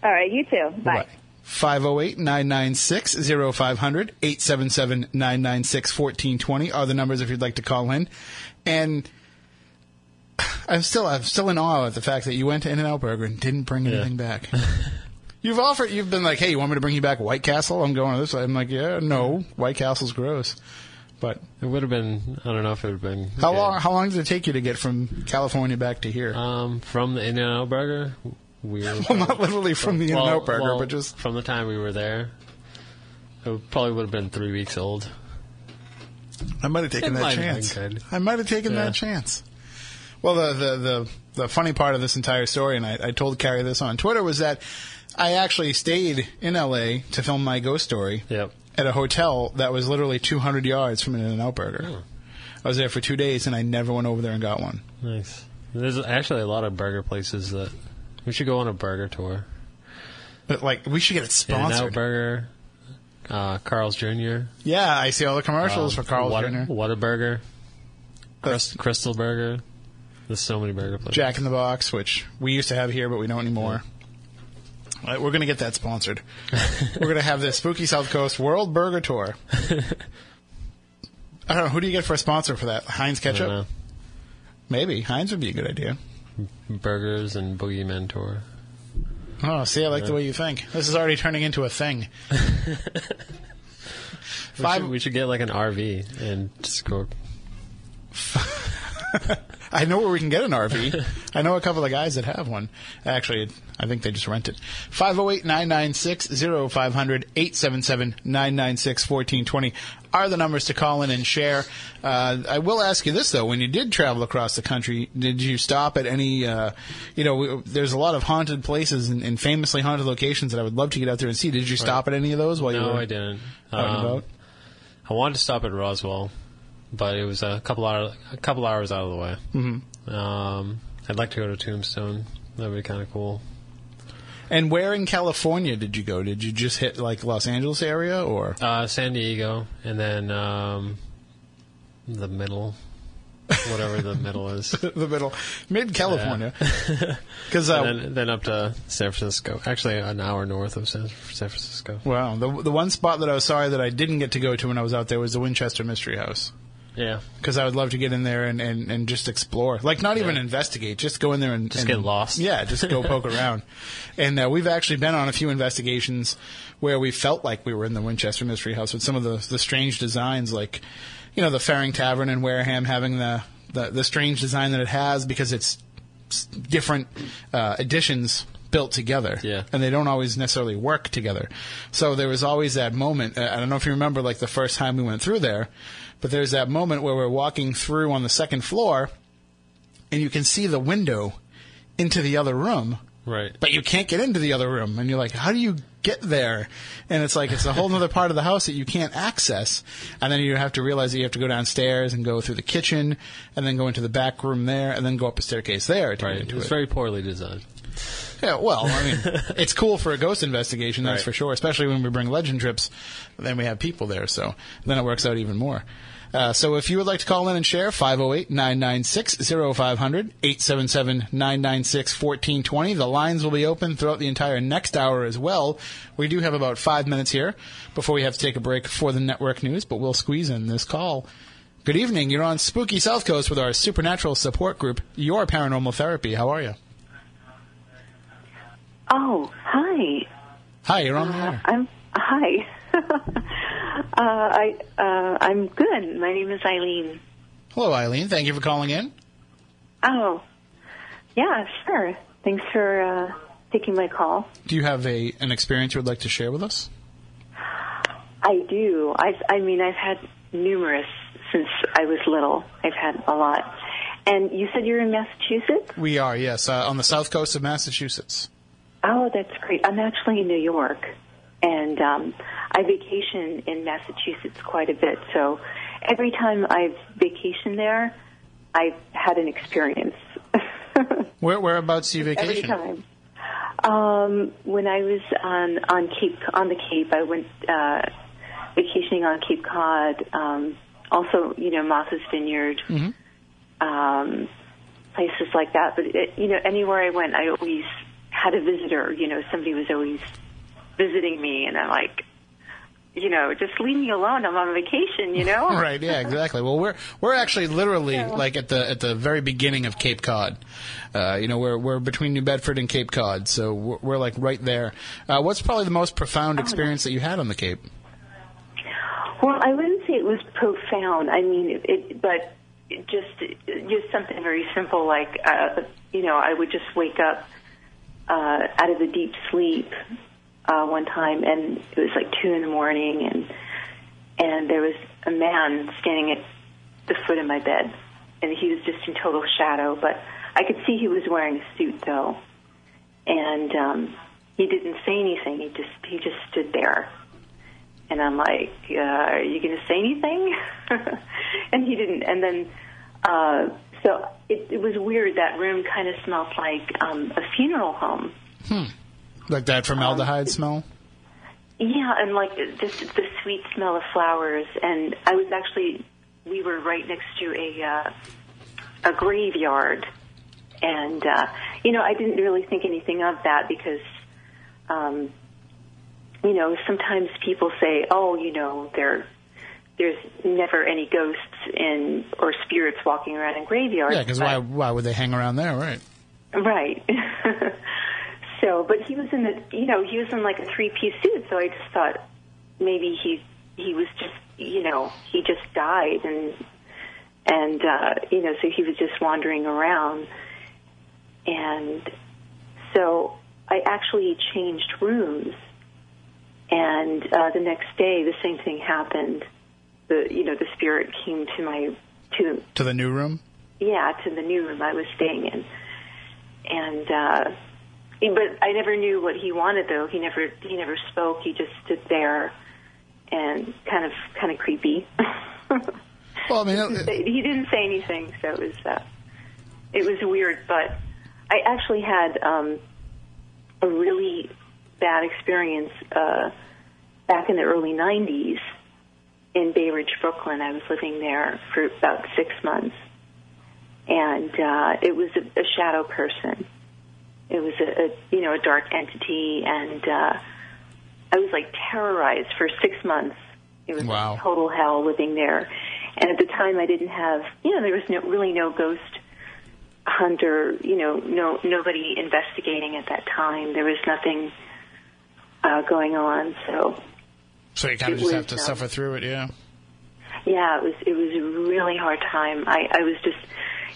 S4: All right, you too. Bye.
S1: 508 996 0500 877 996 1420 are the numbers if you'd like to call in. And I'm still I'm still in awe at the fact that you went to In and Out Burger and didn't bring anything back. You've offered, you've been like, hey, you want me to bring you back White Castle? I'm going to this way. I'm like, yeah, no, White Castle's gross. But
S2: It would have been. I don't know if it would have been.
S1: how
S2: good.
S1: long? How long did it take you to get from California back to here?
S2: Um, from the In and Out Burger, we were.
S1: well, not literally from the
S2: well,
S1: Out Burger,
S2: well,
S1: but just
S2: from the time we were there. It probably would have been three weeks old.
S1: I might have taken
S2: It
S1: that chance. I might have taken
S2: Yeah.
S1: that chance. Well, the, the the the funny part of this entire story, and I, I told Carrie this on Twitter, was that I actually stayed in L.A. to film my ghost story
S2: Yep.
S1: at a hotel that was literally 200 yards from an In-N-Out Burger.
S2: Oh.
S1: I was there for two days, and I never went over there and got one.
S2: Nice. There's actually a lot of burger places that we should go on a burger tour.
S1: But like, we should get it
S2: and Out
S1: sponsored.
S2: Burger, uh, Carl's Jr.
S1: Yeah, I see all the commercials
S2: um,
S1: for Carl's
S2: What-
S1: Jr.
S2: Whataburger,
S1: That's
S2: Krystal, Krystal Burger. There's so many burger places.
S1: Jack in the Box, which we used to have here, but we don't anymore. Uh, we're going to get that sponsored. we're going to have the Spooky South Coast World Burger Tour. I don't know. Who do you get for a sponsor for that? Heinz Ketchup? Maybe. Heinz would be a good idea.
S2: Burgers and Boogeyman tour.
S1: Oh, see, I like the way you think. This is already turning into a thing.
S2: We
S1: Five-
S2: should, we should get like an RV and just go.
S1: I know where we can get an RV. I know a couple of guys that have one. Actually, I think they just rent it. 508 996 0500 877 996 1420 are the numbers to call in and share. Uh, I will ask you this, though. When you did travel across the country, did you stop at any, uh, you know, we, there's a lot of haunted places and, and famously haunted locations that I would love to get out there and see. Did you stop at any of those while you were?
S2: No, I didn't.
S1: out and
S2: Um,
S1: about?
S2: I wanted to stop at Roswell, but it was a couple hours a couple hours out of the way. Mm-hmm. Um, I'd like to go to Tombstone. That'd be kind of cool.
S1: And where in California did you go? Did you just hit like Los Angeles area or?
S2: Uh, San Diego, and then um, the middle, whatever the middle is,
S1: the middle, mid California. Because uh,
S2: then, then up to San Francisco. Actually, an hour north of San, San Francisco.
S1: wow, the the one spot that I was sorry that I didn't get to go to when I was out there was the Winchester Mystery House.
S2: Yeah,
S1: Because I would love to get in there and, and, and just explore, like not even
S2: Yeah.
S1: investigate, just go in there and
S2: Just
S1: and-
S2: get lost.
S1: Yeah, just go poke around. And uh, we've actually been on a few investigations where we felt like we were in the Winchester Mystery House with some of the the strange designs, like you know the Fearing Tavern in Wareham having the the, the strange design that it has because it's different uh, editions built together.
S2: Yeah.
S1: And they don't always necessarily work together. So there was always that moment. uh, I don't know if you remember, like the first time we went through there, but there's that moment where we're walking through on the second floor, and you can see the window into the other room,
S2: right.
S1: but you can't get into the other room. And you're like, how do you get there? And it's like, it's a whole other part of the house that you can't access. And then you have to realize that you have to go downstairs and go through the kitchen, and then go into the back room there, and then go up a staircase there to
S2: Right.
S1: get into
S2: It's
S1: it.
S2: Was very poorly designed.
S1: Yeah, well, I mean, it's cool for a ghost investigation, that's
S2: Right.
S1: for sure. Especially when we bring legend trips, then we have people there, so then it works out even more. Uh, so if you would like to call in and share, 508-996-0500, 877-996-1420. The lines will be open throughout the entire next hour as well. We do have about five minutes here before we have to take a break for the network news, but we'll squeeze in this call. Good evening. You're on Spooky South Coast with our supernatural support group, Your Paranormal Therapy. How are you?
S5: Oh, hi.
S1: Hi, you're on the air.
S5: I'm hi. uh, I uh, I'm good. My name is Eileen.
S1: Hello, Eileen. Thank you for calling in.
S5: Oh, yeah, sure. Thanks for uh, taking my call.
S1: Do you have a an experience you would like to share with us?
S5: I do. I I mean, I've had numerous since I was little. I've had a lot. And you said you're in Massachusetts?
S1: We are, yes, uh, on the south coast of Massachusetts.
S5: Oh, that's great. I'm actually in New York, and um, I vacation in Massachusetts quite a bit. So every time I've vacationed there, I've had an experience.
S1: Where whereabouts do you
S5: every
S1: vacation?
S5: time. Um, when I was on on Cape on the Cape, I went uh, vacationing on Cape Cod. Um, also, you know, Martha's Vineyard, um, places like that. But it, you know, anywhere I went, I always had a visitor. You know, somebody was always visiting me, and I'm like, you know, just leave me alone. I'm on vacation. You know,
S1: Right, yeah, exactly. Well, we're we're actually literally like at the at the very beginning of Cape Cod. Uh, you know, we're we're between New Bedford and Cape Cod, so we're, we're like right there. Uh, what's probably the most profound experience that you had on the Cape?
S5: Well, I wouldn't say it was profound. I mean, it, it but it just just something very simple like uh, you know, I would just wake up uh, out of a deep sleep uh, one time, and it was like two in the morning, and and there was a man standing at the foot of my bed, and he was just in total shadow, but I could see he was wearing a suit though, and um, he didn't say anything. He just he just stood there. And I'm like, uh, are you going to say anything? and he didn't. And then, uh, so it, it was weird. That room kind of smelled like um, a funeral home. Hm.
S1: Like that formaldehyde smell?
S5: Yeah, and like just the sweet smell of flowers. And I was actually, we were right next to a uh, a graveyard, and uh, you know, I didn't really think anything of that because, um, you know, sometimes people say, oh, you know, there there's never any ghosts in or spirits walking around in graveyards.
S1: Yeah, because why why would they hang around there, right?
S5: Right. so, but he was in the, you know, he was in like a three-piece suit. So I just thought maybe he he was just, you know, he just died, and and uh, you know, so he was just wandering around, and so I actually changed rooms, and uh, the next day the same thing happened. The you know the spirit came to my to
S1: To the new room?
S5: yeah to the new room I was staying in, and uh, but I never knew what he wanted though. He never he never spoke. He just stood there, and kind of kind of creepy.
S1: Well, I mean, it-
S5: he didn't say anything, so it was uh, it was weird. But I actually had um, a really bad experience uh, back in the early '90s in Bay Ridge, Brooklyn. I was living there for about six months, and uh, it was a, a shadow person. It was a, a you know a dark entity, and uh, I was like terrorized for six months. It was
S1: Wow.
S5: total hell living there. And at the time, I didn't have, you know, there was no, really no ghost hunter, you know, no nobody investigating at that time. There was nothing uh, going on. So,
S1: so you kind
S5: it
S1: of just
S5: was,
S1: have to
S5: um,
S1: suffer through it, yeah.
S5: yeah, it was it was a really hard time. I, I was just,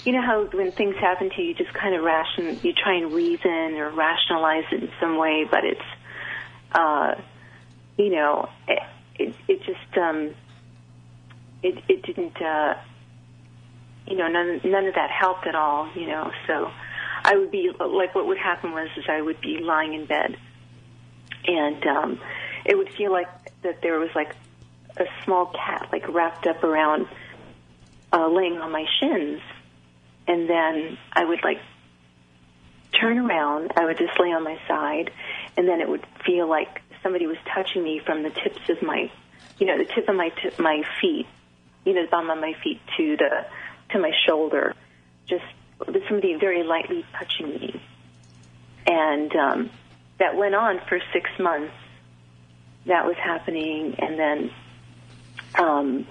S5: you know, how when things happen to you, you just kind of ration, you try and reason or rationalize it in some way, but it's, uh, you know, it it, it just um, it it didn't, uh, you know, none none of that helped at all, you know. So I would be like, what would happen was, is I would be lying in bed, and um, it would feel like that there was like a small cat like wrapped up around uh, laying on my shins. And then I would like turn around I would just lay on my side and then it would feel like somebody was touching me from the tips of my you know the tip of my tip, my feet you know the bottom of my feet to the to my shoulder. Just somebody very lightly touching me. And um that went on for 6 months that was happening and then um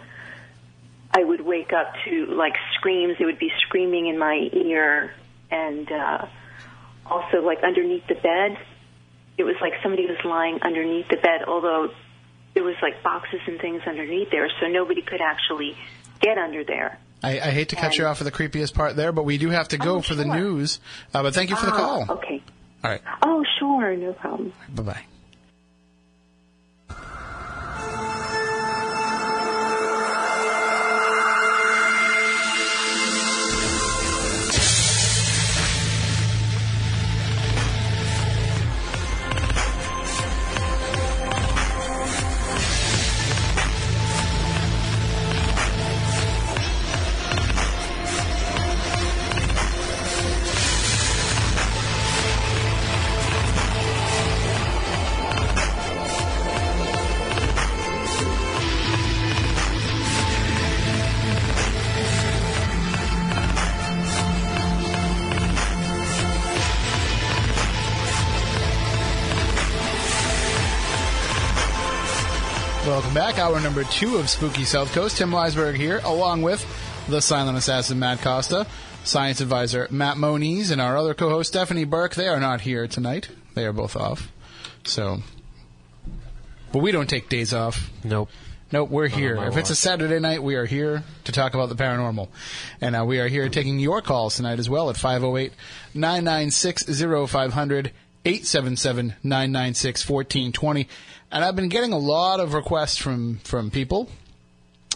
S5: I would wake up to like screams. It would be screaming in my ear, and uh, also like underneath the bed. It was like somebody was lying underneath the bed, although there was like boxes and things underneath there, so nobody could actually get under there.
S1: I, I hate to cut you off for the creepiest part there, but we do have to go
S5: Oh,
S1: for the news. Uh, but thank you for the
S5: Ah,
S1: call.
S5: Okay.
S1: All right.
S5: Oh, sure, no problem.
S1: Bye bye. Back. Hour number two of Spooky South Coast. Tim Weisberg here, along with the silent assassin Matt Costa, science advisor Matt Moniz, and our other co-host Stephanie Burke. They are not here tonight. They are both off. So, but we don't take days off.
S2: Nope.
S1: Nope, we're here. If it's a. Saturday night, we are here to talk about the paranormal. And uh, we are here taking your calls tonight as well at 508 996 0500 877 996 1420. And I've been getting a lot of requests from, from people,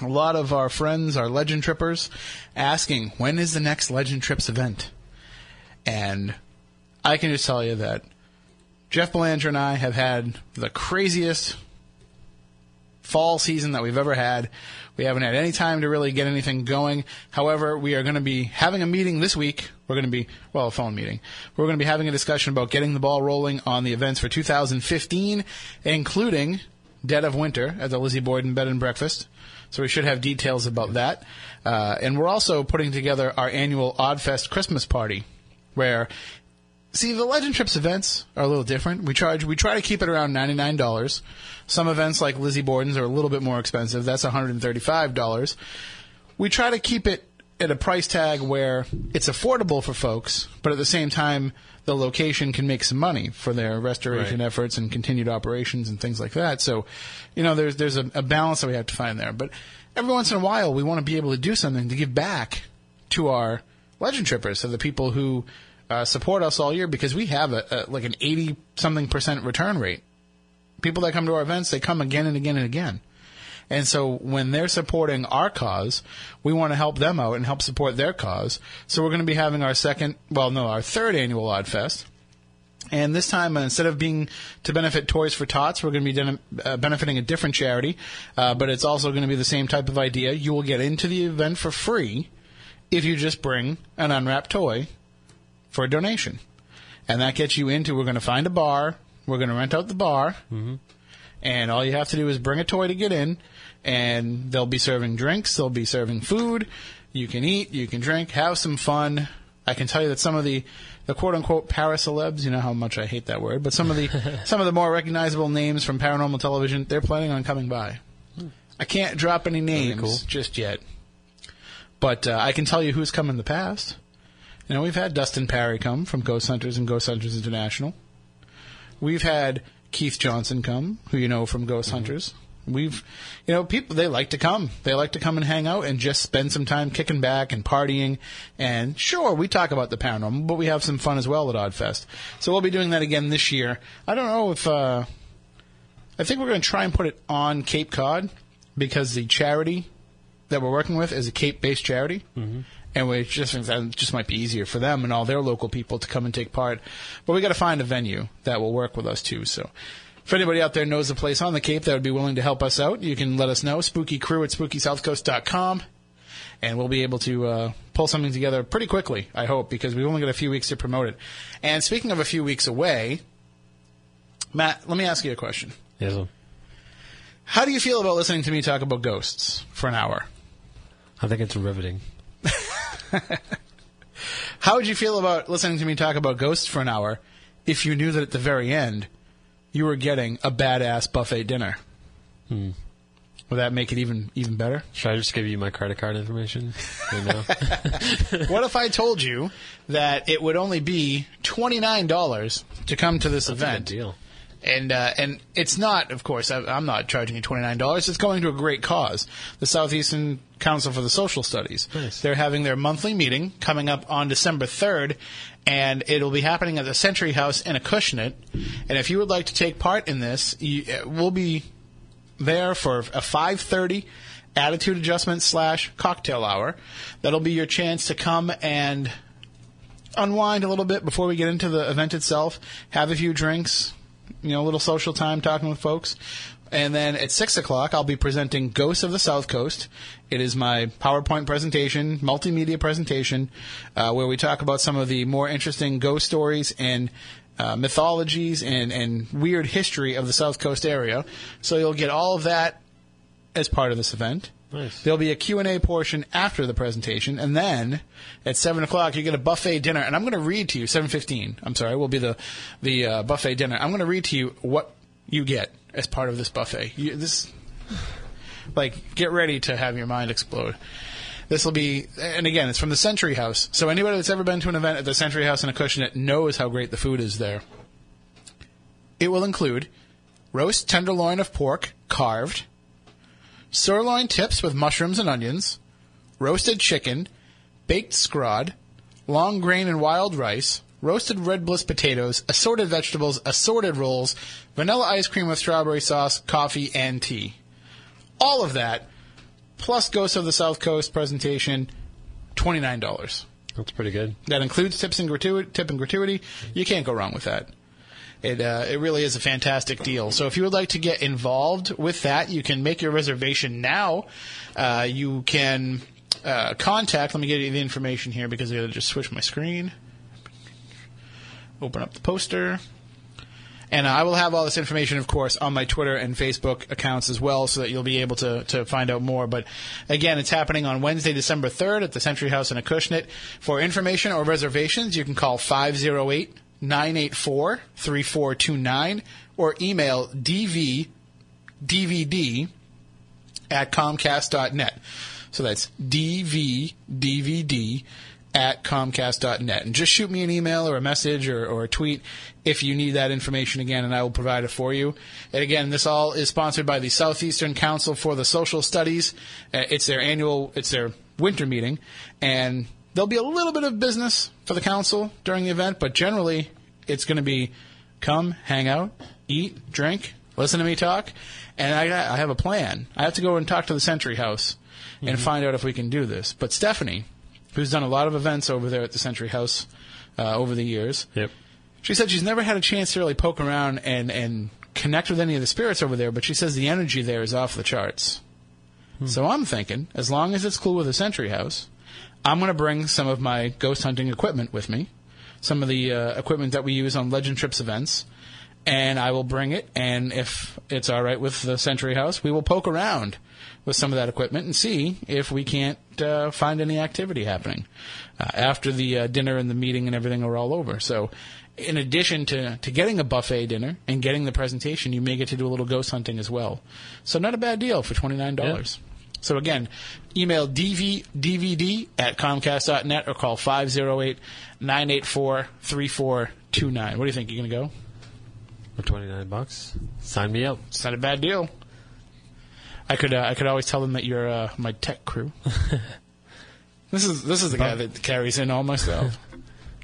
S1: a lot of our friends, our Legend Trippers, asking when is the next Legend Trips event? And I can just tell you that Jeff Belanger and I have had the craziest fall season that we've ever had. We haven't had any time to really get anything going. However, we are going to be having a meeting this week. We're going to be, well, a phone meeting. We're going to be having a discussion about getting the ball rolling on the events for 2015, including Dead of Winter at the Lizzie Borden Bed and Breakfast. So we should have details about that. Uh, and we're also putting together our annual Oddfest Christmas party, where See, the Legend Trips events are a little different. We charge, we try to keep it around ninety nine dollars. Some events like Lizzie Borden's are a little bit more expensive. That's one hundred and thirty five dollars. We try to keep it at a price tag where it's affordable for folks, but at the same time, the location can make some money for their restoration
S2: Right.
S1: efforts and continued operations and things like that. So, you know, there's there's a, a balance that we have to find there. But every once in a while, we want to be able to do something to give back to our legend trippers, so the people who uh, support us all year, because we have a, a like an eighty something percent return rate. People that come to our events, they come again and again and again. And so when they're supporting our cause, we want to help them out and help support their cause. So we're going to be having our second, well, no, our third annual Odd Fest. And this time, uh, instead of being to benefit Toys for Tots, we're going to be den- uh, benefiting a different charity. Uh, but it's also going to be the same type of idea. You will get into the event for free if you just bring an unwrapped toy for a donation. And that gets you into, we're going to find a bar. We're going to rent out the bar. And all you have to do is bring a toy to get in. And they'll be serving drinks. They'll be serving food. You can eat. You can drink. Have some fun. I can tell you that some of the, the quote unquote para celebs, you know how much I hate that word, but some of the some of the more recognizable names from paranormal television, they're planning on coming by. I can't drop any names
S2: cool.
S1: just yet, but uh, I can tell you who's come in the past. You know, we've had Dustin Pari come from Ghost Hunters and Ghost Hunters International. We've had Keith Johnson come, who you know from Ghost Hunters. We've, you know, people they like to come. They like to come and hang out and just spend some time kicking back and partying. And sure, we talk about the paranormal, but we have some fun as well at Oddfest. So we'll be doing that again this year. I don't know if uh, I think we're going to try and put it on Cape Cod because the charity that we're working with is a Cape-based charity, and we just think that just might be easier for them and all their local people to come and take part. But we got to find a venue that will work with us too. So, if anybody out there knows a place on the Cape that would be willing to help us out, you can let us know. Spooky Crew at SpookySouthCoast.com, and we'll be able to uh, pull something together pretty quickly. I hope because we've only got a few weeks to promote it. And speaking of a few weeks away, Matt, let me ask you a question.
S2: Yes, sir.
S1: How do you feel about listening to me talk about ghosts for an hour?
S2: I think it's riveting.
S1: How would you feel about listening to me talk about ghosts for an hour if you knew that at the very end you were getting a badass buffet dinner?
S2: Hmm.
S1: Would that make it even even better?
S2: Should I just give you my credit card information right now?
S1: what if I told you that it would only be twenty nine dollars to come to this
S2: That's a good
S1: event?
S2: deal.
S1: And uh, and it's not, of course, I, I'm not charging you twenty nine dollars. It's going to a great cause, the Southeastern Council for the Social Studies.
S2: Nice.
S1: They're having their monthly meeting coming up on December third, and it'll be happening at the Century House in Acushnet. And if you would like to take part in this, you, uh, we'll be there for a five thirty attitude adjustment slash cocktail hour. That'll be your chance to come and unwind a little bit before we get into the event itself. Have a few drinks, you know, a little social time talking with folks. And then at 6 o'clock, I'll be presenting Ghosts of the South Coast. It is my PowerPoint presentation, multimedia presentation, uh, where we talk about some of the more interesting ghost stories and uh, mythologies and, and weird history of the South Coast area. So you'll get all of that as part of this event.
S2: Nice.
S1: There'll be a Q&A portion after the presentation, and then at 7 o'clock you get a buffet dinner, and I'm going to read to you, 7.15, I'm sorry, will be the, the uh, buffet dinner. I'm going to read to you what you get as part of this buffet. You, this, Like, get ready to have your mind explode. This will be, and again, it's from the Century House. So anybody that's ever been to an event at the Century House in Acushnet knows how great the food is there. It will include roast tenderloin of pork, carved, sirloin tips with mushrooms and onions, roasted chicken, baked scrod, long grain and wild rice, roasted red bliss potatoes, assorted vegetables, assorted rolls, vanilla ice cream with strawberry sauce, coffee, and tea. All of that, plus Ghosts of the South Coast presentation, $29.
S2: That's pretty good.
S1: That includes tips and gratuity, tip and gratuity. You can't go wrong with that. It uh, it really is a fantastic deal. So if you would like to get involved with that, you can make your reservation now. Uh, you can uh, contact. Let me get you the information here because I got to just switch my screen. Open up the poster. And I will have all this information, of course, on my Twitter and Facebook accounts as well, so that you'll be able to, to find out more. But again, it's happening on Wednesday, December 3rd at the Century House in Acushnet. For information or reservations, you can call 508 984 3429 or email dv dvd at comcast.net. So that's dvdvd at comcast.net. And just shoot me an email or a message or, or a tweet if you need that information again, and I will provide it for you. And again, this all is sponsored by the Southeastern Council for the Social Studies. Uh, it's their annual, it's their winter meeting, and there'll be a little bit of business for the council during the event, but generally it's going to be come, hang out, eat, drink, listen to me talk, and I, I have a plan. I have to go and talk to the Century House and find out if we can do this. But Stephanie, who's done a lot of events over there at the Century House uh, over the years,
S2: Yep.
S1: she said she's never had a chance to really poke around and, and connect with any of the spirits over there, but she says the energy there is off the charts. So I'm thinking, as long as it's cool with the Century House, I'm going to bring some of my ghost hunting equipment with me, some of the uh, equipment that we use on Legend Trips events, and I will bring it. And if it's all right with the Century House, we will poke around with some of that equipment and see if we can't uh, find any activity happening uh, after the uh, dinner and the meeting and everything are all over. So, in addition to, to getting a buffet dinner and getting the presentation, you may get to do a little ghost hunting as well. So, not a bad deal for twenty nine dollars. So again, email dv, dvd at comcast.net or call 508-984-3429. What do you think? You're going to go?
S2: For 29 bucks. Sign me up.
S1: It's not a bad deal. I could uh, I could always tell them that you're uh, my tech crew. this is this is the guy that carries in all my stuff.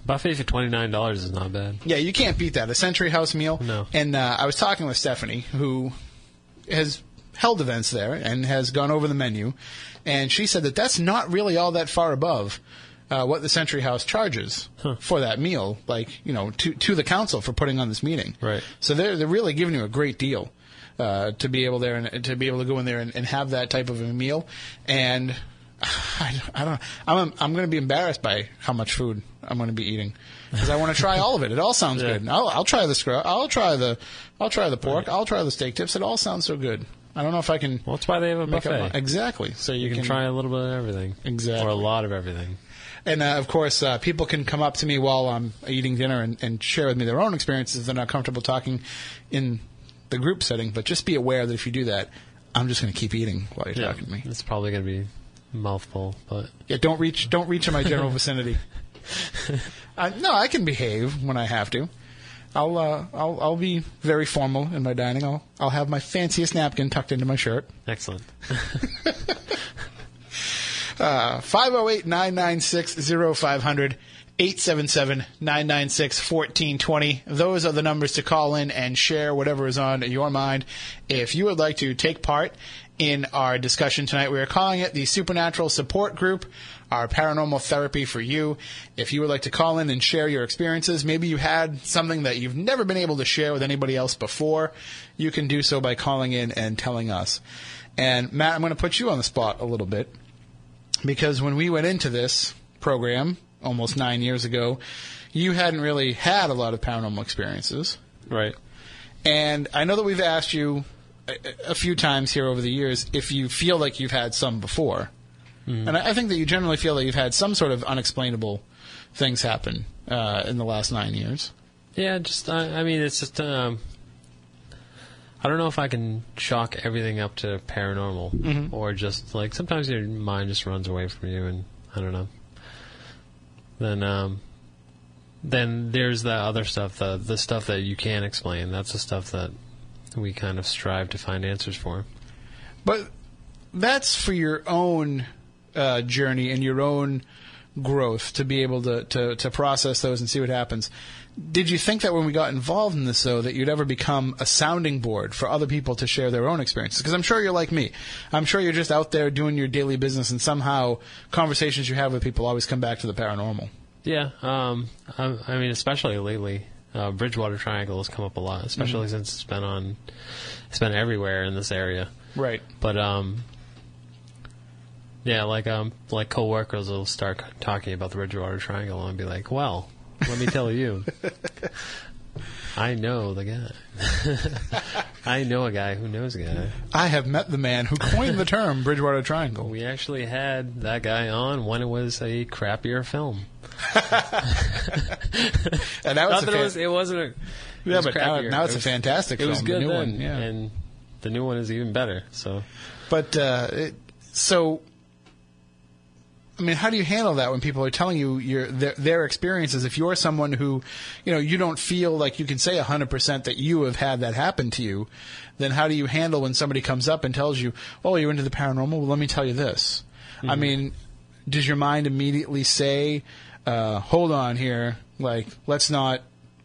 S2: Buffet for $29 is not bad.
S1: Yeah, you can't beat that. A Century House meal.
S2: No.
S1: And uh, I was talking with Stephanie, who has held events there and has gone over the menu, and she said that that's not really all that far above uh, what the Century House charges for that meal, like you know, to to the council for putting on this meeting.
S2: Right.
S1: So they're they're really giving you a great deal uh, to be able there and to be able to go in there and, and have that type of a meal, and. I, I don't. I'm I'm going to be embarrassed by how much food I'm going to be eating because I want to try all of it. It all sounds
S2: Yeah.
S1: good. I'll, I'll try the scrub. I'll try the I'll try the pork. I'll try the steak tips. It all sounds so good. I don't know if I can
S2: Well, that's why they have a buffet.
S1: exactly. So you,
S2: you can, try a little bit of everything.
S1: Exactly.
S2: Or a lot of everything.
S1: And uh, of course, uh, people can come up to me while I'm eating dinner and, and share with me their own experiences. if They're not comfortable talking in the group setting, but just be aware that if you do that, I'm just going to keep eating while you're talking to me.
S2: It's probably going to be mouthful, but
S1: Yeah, don't reach don't reach in my general vicinity. Uh, no, I can behave when I have to. I'll uh, I'll I'll be very formal in my dining. I'll I'll have my fanciest napkin tucked into my shirt.
S2: excellent.
S1: Uh, 508-996-0500, 877-996-1420. Those are the numbers to call in and share whatever is on your mind. If you would like to take part in our discussion tonight, we are calling it the Supernatural Support Group, our paranormal therapy for you. If you would like to call in and share your experiences, maybe you had something that you've never been able to share with anybody else before, you can do so by calling in and telling us. And Matt, I'm going to put you on the spot a little bit because when we went into this program almost nine years ago, you hadn't really had a lot of paranormal experiences.
S2: Right.
S1: And I know that we've asked you a, a few times here over the years if you feel like you've had some before. And I I think that you generally feel that you've had some sort of unexplainable things happen uh, in the last nine years.
S2: Yeah, just I, I mean, it's just um, I don't know if I can chalk everything up to paranormal
S1: Mhm.
S2: or just like sometimes your mind just runs away from you and I don't know. Then um then there's the other stuff, the the stuff that you can't explain. That's the stuff that we kind of strive to find answers for.
S1: But that's for your own uh, journey and your own growth to be able to, to, to process those and see what happens. Did you think that when we got involved in this, though, that you'd ever become a sounding board for other people to share their own experiences? Because I'm sure you're like me. I'm sure you're just out there doing your daily business, and somehow conversations you have with people always come back to the paranormal.
S2: Yeah, um, I, I mean, especially lately, uh, Bridgewater Triangle has come up a lot, especially
S1: Mhm.
S2: since it's been on, it's been everywhere in this area.
S1: Right.
S2: But um, yeah, like um, like coworkers will start talking about the Bridgewater Triangle and be like, "Well, let me tell you, I know the guy. I know a guy who knows a guy.
S1: I have met the man who coined the term Bridgewater Triangle.
S2: We actually had that guy on when it was a crappier film.
S1: And that was
S2: Not
S1: a
S2: that
S1: fan-
S2: it was. It wasn't a.
S1: Yeah,
S2: was
S1: but now-
S2: crappier.
S1: now it's
S2: It
S1: a
S2: was-
S1: fantastic
S2: It was
S1: film, the
S2: good
S1: new
S2: then,
S1: one, yeah.
S2: and the new one is even better. So
S1: But uh, it, so, I mean, how do you handle that when people are telling you your their, their experiences? If you're someone who, you know, you don't feel like you can say hundred percent that you have had that happen to you, then how do you handle when somebody comes up and tells you, "Oh, you're into the paranormal"? Well, let me tell you this. I
S2: Mhm.
S1: mean, does your mind immediately say, uh, "Hold on here, like let's not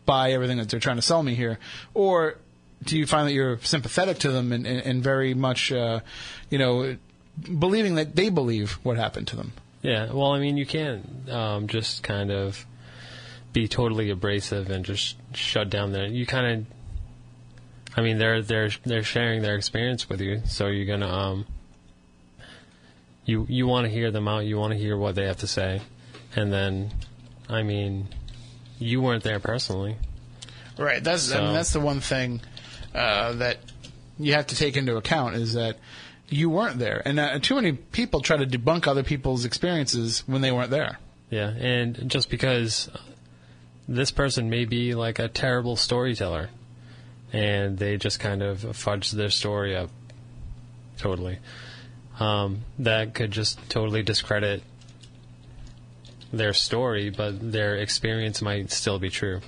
S1: buy everything that they're trying to sell me here," or do you find that you're sympathetic to them and, and, and very much, uh, you know, believing that they believe what happened to them?
S2: Yeah, well, I mean, you can't um, just kind of be totally abrasive and just shut down there. You kind of. I mean, they're they're they're sharing their experience with you, so you're gonna um. You you want to hear them out. You want to hear what they have to say, and then, I mean, you weren't there personally.
S1: Right. That's I mean, that's the one thing uh, that you have to take into account is that you weren't there, and uh, too many people try to debunk other people's experiences when they weren't there.
S2: Yeah, and just because this person may be like a terrible storyteller, and they just kind of fudge their story up totally, um, that could just totally discredit their story, but their experience might still be true.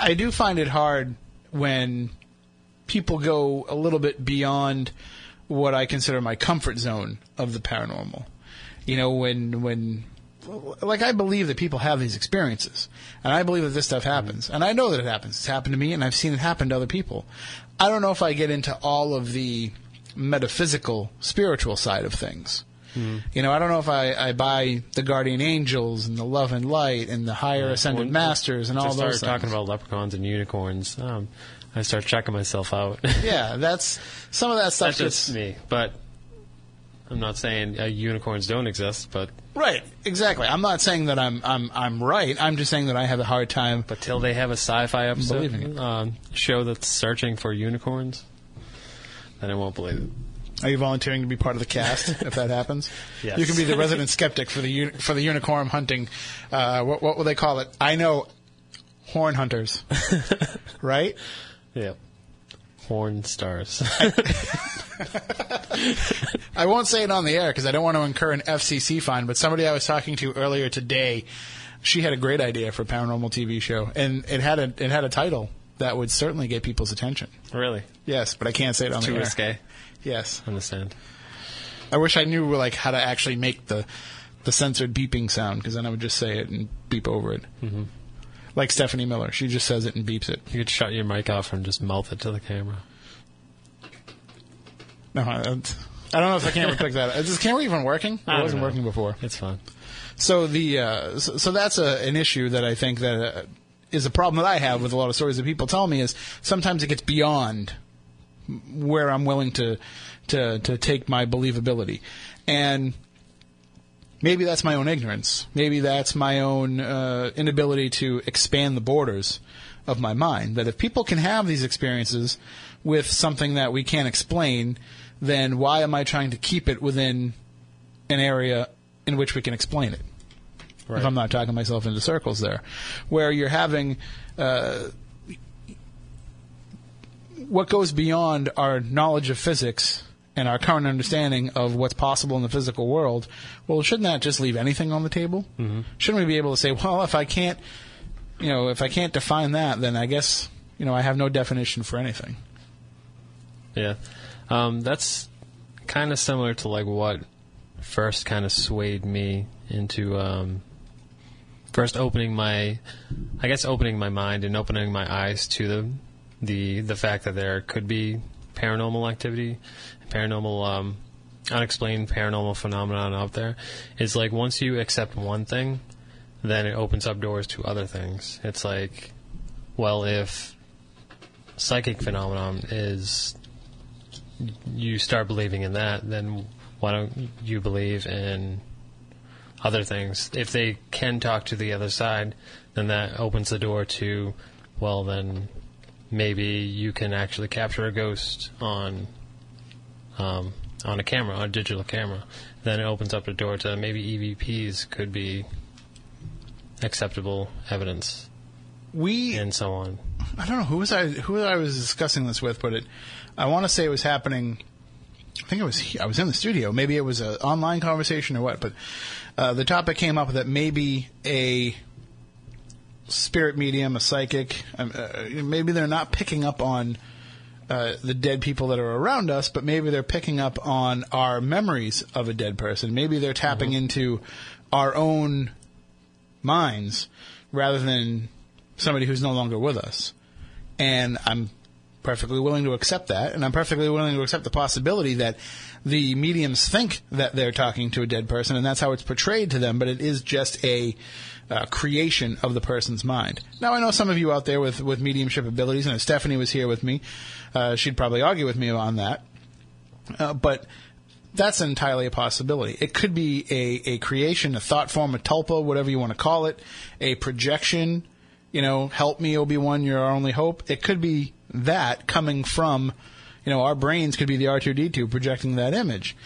S1: I do find it hard when people go a little bit beyond what I consider my comfort zone of the paranormal. You know, when when like I believe that people have these experiences, and I believe that this stuff happens, and I know that it happens. It's happened to me, and I've seen it happen to other people. I don't know if I get into all of the metaphysical, spiritual side of things. You know, I don't know if I, I buy the guardian angels and the love and light and the higher ascended
S2: When-
S1: masters and all those
S2: started talking about leprechauns and unicorns. Um, I start checking myself out.
S1: yeah, that's some of that stuff.
S2: That's just me, but I'm not saying uh, unicorns don't exist, but
S1: Right, exactly. I'm not saying that I'm I'm I'm right. I'm just saying that I have a hard time.
S2: But till they have a sci-fi episode um, show that's searching for unicorns, then I won't believe it.
S1: Are you volunteering to be part of the cast if that happens?
S2: Yes.
S1: You can be the resident skeptic for the uni- for the unicorn hunting. Uh, what what will they call it? I know, horn hunters, right?
S2: Yeah. Horn stars.
S1: I won't say it on the air because I don't want to incur an FCC fine. But somebody I was talking to earlier today, she had a great idea for a paranormal TV show, and it had a it had a title that would certainly get people's attention.
S2: really?
S1: Yes, but I can't say it on
S2: Too
S1: the air.
S2: risque.
S1: Yes.
S2: Understand.
S1: I wish I knew like how to actually make the the censored beeping sound because then I would just say it and beep over it.
S2: Mm-hmm.
S1: Like Stephanie Miller, she just says it and beeps it.
S2: You could shut your mic off and just mouth it to the camera.
S1: No, I, I don't know if the camera picked that. up. Is this camera even working? It wasn't
S2: know.
S1: working before.
S2: It's fine.
S1: So the uh, so, so that's a, an issue that I think that uh, is a problem that I have with a lot of stories that people tell me is sometimes it gets beyond where I'm willing to to to take my believability, and maybe that's my own ignorance. Maybe that's my own uh, inability to expand the borders of my mind. That if people can have these experiences with something that we can't explain, then why am I trying to keep it within an area in which we can explain it?
S2: Right.
S1: If I'm not talking myself into circles there, where you're having. Uh, what goes beyond our knowledge of physics and our current understanding of what's possible in the physical world, well, shouldn't that just leave anything on the table? Mm-hmm. Shouldn't we be able to say, well, if I can't, you know, if I can't define that, then I guess, you know, I have no definition for anything.
S2: Yeah, um, that's kind of similar to like what first kind of swayed me into um, first opening my, I guess opening my mind and opening my eyes to the the the fact that there could be paranormal activity, paranormal um, unexplained paranormal phenomenon out there. Is like once you accept one thing, then it opens up doors to other things. It's like, well, if psychic phenomenon is you start believing in that, then why don't you believe in other things? If they can talk to the other side, then that opens the door to, well, then maybe you can actually capture a ghost on um, on a camera, on a digital camera. Then it opens up the door to maybe EVPs could be acceptable evidence,
S1: We
S2: and so on.
S1: I don't know who was I who I was discussing this with, but it I want to say it was happening. I think it was I was in the studio. Maybe it was an online conversation or what. But uh, the topic came up that maybe a spirit medium, a psychic, um, uh, maybe they're not picking up on uh, the dead people that are around us, but maybe they're picking up on our memories of a dead person. Maybe they're tapping into our own minds rather than somebody who's no longer with us. And I'm perfectly willing to accept that, and I'm perfectly willing to accept the possibility that the mediums think that they're talking to a dead person, and that's how it's portrayed to them, but it is just a uh, creation of the person's mind. Now, I know some of you out there with, with mediumship abilities, and if Stephanie was here with me, uh, she'd probably argue with me on that. Uh, but that's entirely a possibility. It could be a, a creation, a thought form, a tulpa, whatever you want to call it, a projection, you know, help me, Obi Wan, you're our only hope. It could be that coming from, you know, our brains could be the R2D2 projecting that image.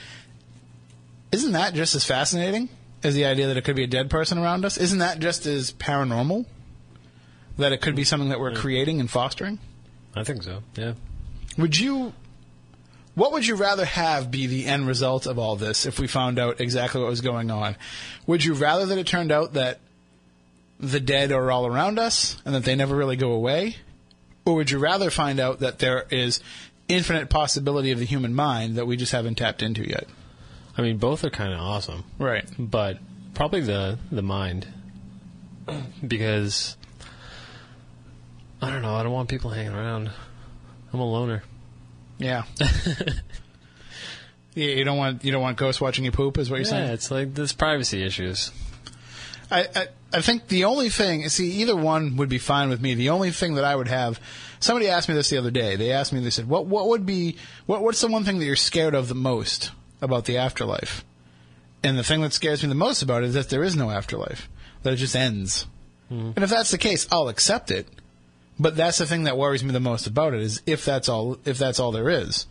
S1: Isn't that just as fascinating as the idea that it could be a dead person around us? Isn't that just as paranormal? That it could be something that we're hmm. creating and fostering?
S2: I think so. Yeah.
S1: Would you what would you rather have be the end result of all this if we found out exactly what was going on? Would you rather that it turned out that the dead are all around us and that they never really go away? Or would you rather find out that there is infinite possibility of the human mind that we just haven't tapped into yet?
S2: I mean, both are kind of awesome.
S1: Right.
S2: but probably the the mind because I don't know. I don't want people hanging around. I'm a loner.
S1: Yeah. yeah, you don't want you don't want ghosts watching you poop, is what you're saying?
S2: Yeah, it's like there's privacy issues.
S1: I, I I think the only thing, see, either one would be fine with me. The only thing that I would have, somebody asked me this the other day. They asked me, they said, "What what would be what what's the one thing that you're scared of the most about the afterlife?" And the thing that scares me the most about it is that there is no afterlife, that it just ends. Hmm. And if that's the case, I'll accept it. But that's the thing that worries me the most about it is if that's all if that's all there is,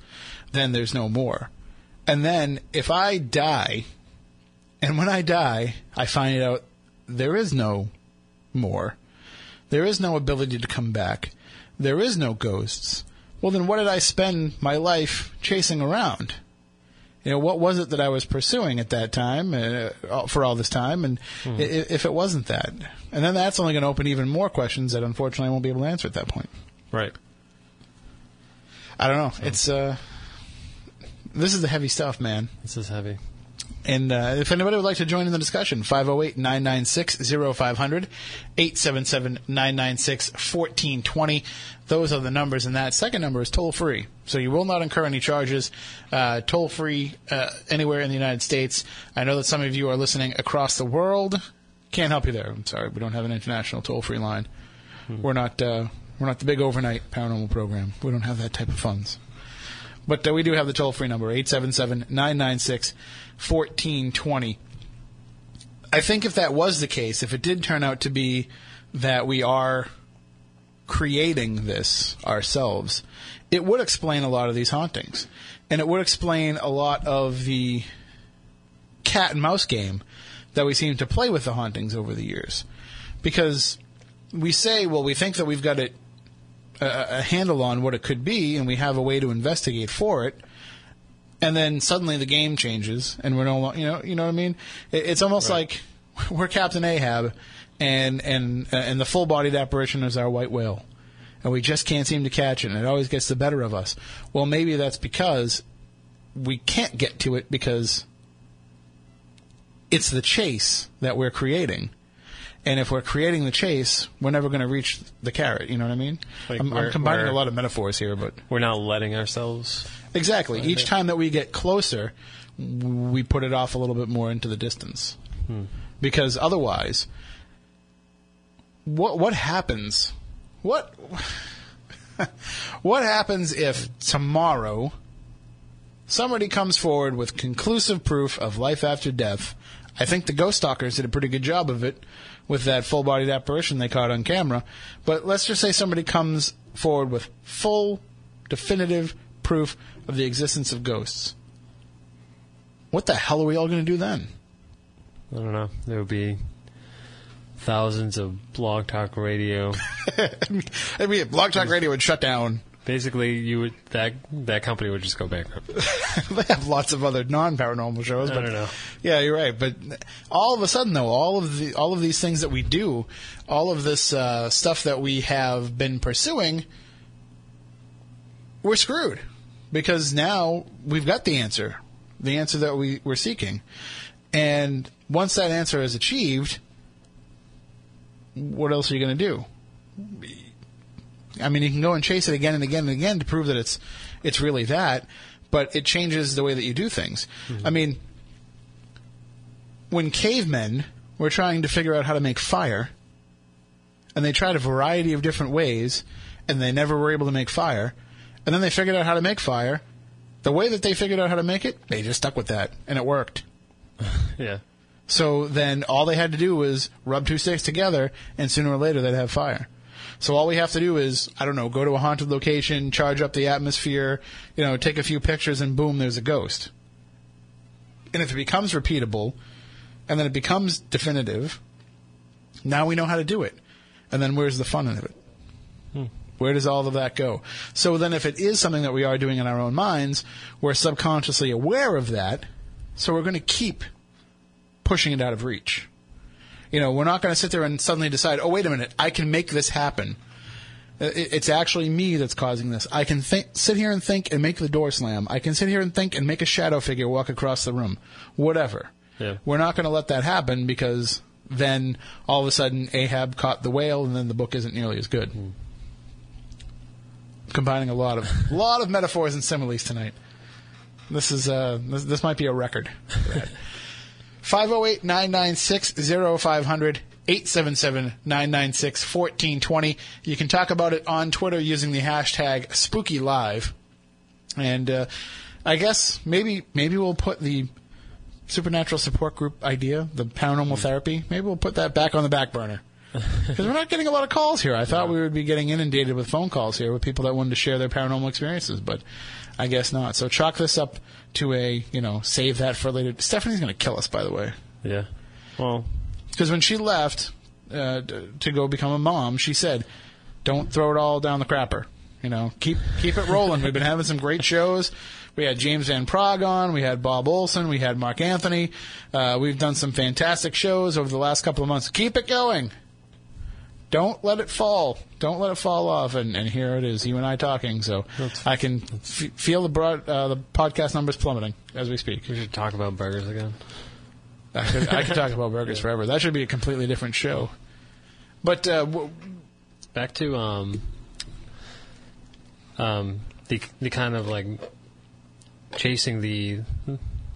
S1: then there's no more. And then if I die, and when I die, I find out there is no more. There is no ability to come back. There is no ghosts. Well, then what did I spend my life chasing around? You know, what was it that I was pursuing at that time, uh, for all this time, and i- if it wasn't that? And then that's only going to open even more questions that unfortunately I won't be able to answer at that point.
S2: Right.
S1: I don't know. It's, uh, this is the heavy stuff, man.
S2: This is heavy.
S1: And uh, if anybody would like to join in the discussion, 508 996 0500, 877 996 1420. Those are the numbers, and that second number is toll free. So you will not incur any charges. Uh, toll free uh, anywhere in the United States. I know that some of you are listening across the world. Can't help you there. I'm sorry, we don't have an international toll free line. We're not uh, we're not the big overnight paranormal program. We don't have that type of funds. But uh, we do have the toll free number, 877 996 1420. I think if that was the case, if it did turn out to be that we are creating this ourselves, it would explain a lot of these hauntings. And it would explain a lot of the cat and mouse game that we seem to play with the hauntings over the years. Because we say, well, we think that we've got it a, a handle on what it could be, and we have a way to investigate for it. And then suddenly the game changes, and we're no longer, you know, you know what I mean. It, it's almost like we're Captain Ahab, and and uh, and the full-bodied apparition is our white whale, and we just can't seem to catch it, and it always gets the better of us. Well, maybe that's because we can't get to it because it's the chase that we're creating. And if we're creating the chase, we're never going to reach the carrot. You know what I mean?
S2: Like
S1: I'm, I'm combining a lot of metaphors here, but
S2: We're not letting ourselves.
S1: exactly. Each time that we get closer, we put it off a little bit more into the distance. Because otherwise, what what happens? What what happens if tomorrow somebody comes forward with conclusive proof of life after death? I think the Ghost Stalkers did a pretty good job of it with that full bodied apparition they caught on camera. But let's just say somebody comes forward with full, definitive proof of the existence of ghosts. What the hell are we all going to do then?
S2: I don't know. There would be thousands of blog talk radio.
S1: I mean, Blog Talk Radio would shut down.
S2: Basically, you would that that company would just go bankrupt.
S1: they have lots of other non-paranormal shows.
S2: I
S1: But
S2: don't know.
S1: Yeah, you're right. But all of a sudden, though, all of the all of these things that we do, all of this uh, stuff that we have been pursuing, we're screwed because now we've got the answer, the answer that we we're seeking, and once that answer is achieved, what else are you going to do? I mean, you can go and chase it again and again and again to prove that it's it's really that, but it changes the way that you do things. Mm-hmm. I mean, when cavemen were trying to figure out how to make fire, and they tried a variety of different ways, and they never were able to make fire, and then they figured out how to make fire. The way that they figured out how to make it, they just stuck with that, and it worked.
S2: yeah.
S1: So then all they had to do was rub two sticks together, and sooner or later they'd have fire. So all we have to do is, I don't know, go to a haunted location, charge up the atmosphere, you know, take a few pictures, and boom, there's a ghost. And if it becomes repeatable, and then it becomes definitive, now we know how to do it. And then where's the fun in it? Hmm. Where does all of that go? So then, if it is something that we are doing in our own minds, we're subconsciously aware of that, so we're going to keep pushing it out of reach. You know, we're not going to sit there and suddenly decide, oh, wait a minute, I can make this happen. It's actually me that's causing this. I can think, sit here and think and make the door slam. I can sit here and think and make a shadow figure walk across the room. Whatever.
S2: Yeah.
S1: We're not going to let that happen because then all of a sudden Ahab caught the whale and then the book isn't nearly as good. Combining a lot of lot of metaphors and similes tonight. This is uh this, this might be a record. 508-996-0500 877-996-1420. You can talk about it on Twitter using the hashtag SpookyLive. And uh, I guess maybe maybe we'll put the supernatural support group idea, the paranormal therapy, maybe we'll put that back on the back burner. Because we're not getting a lot of calls here. I thought we would be getting inundated with phone calls here with people that wanted to share their paranormal experiences, but I guess not. So chalk this up to a, you know, save that for later. Stephanie's going to kill us, by the way.
S2: Yeah. Well,
S1: Because when she left uh, to go become a mom, she said, "Don't throw it all down the crapper. You know, keep keep it rolling. We've been having some great shows. We had James Van Praagh on. We had Bob Olson. We had Mark Anthony. Uh, we've done some fantastic shows over the last couple of months. Keep it going. Don't let it fall. Don't let it fall off. And, and here it is, you and I talking. So I can f- feel the broad, uh, the podcast numbers plummeting as we speak.
S2: we should talk about burgers again.
S1: I could, I could talk about burgers forever. That should be a completely different show. But uh, w-
S2: Back to um, um, the the kind of like chasing the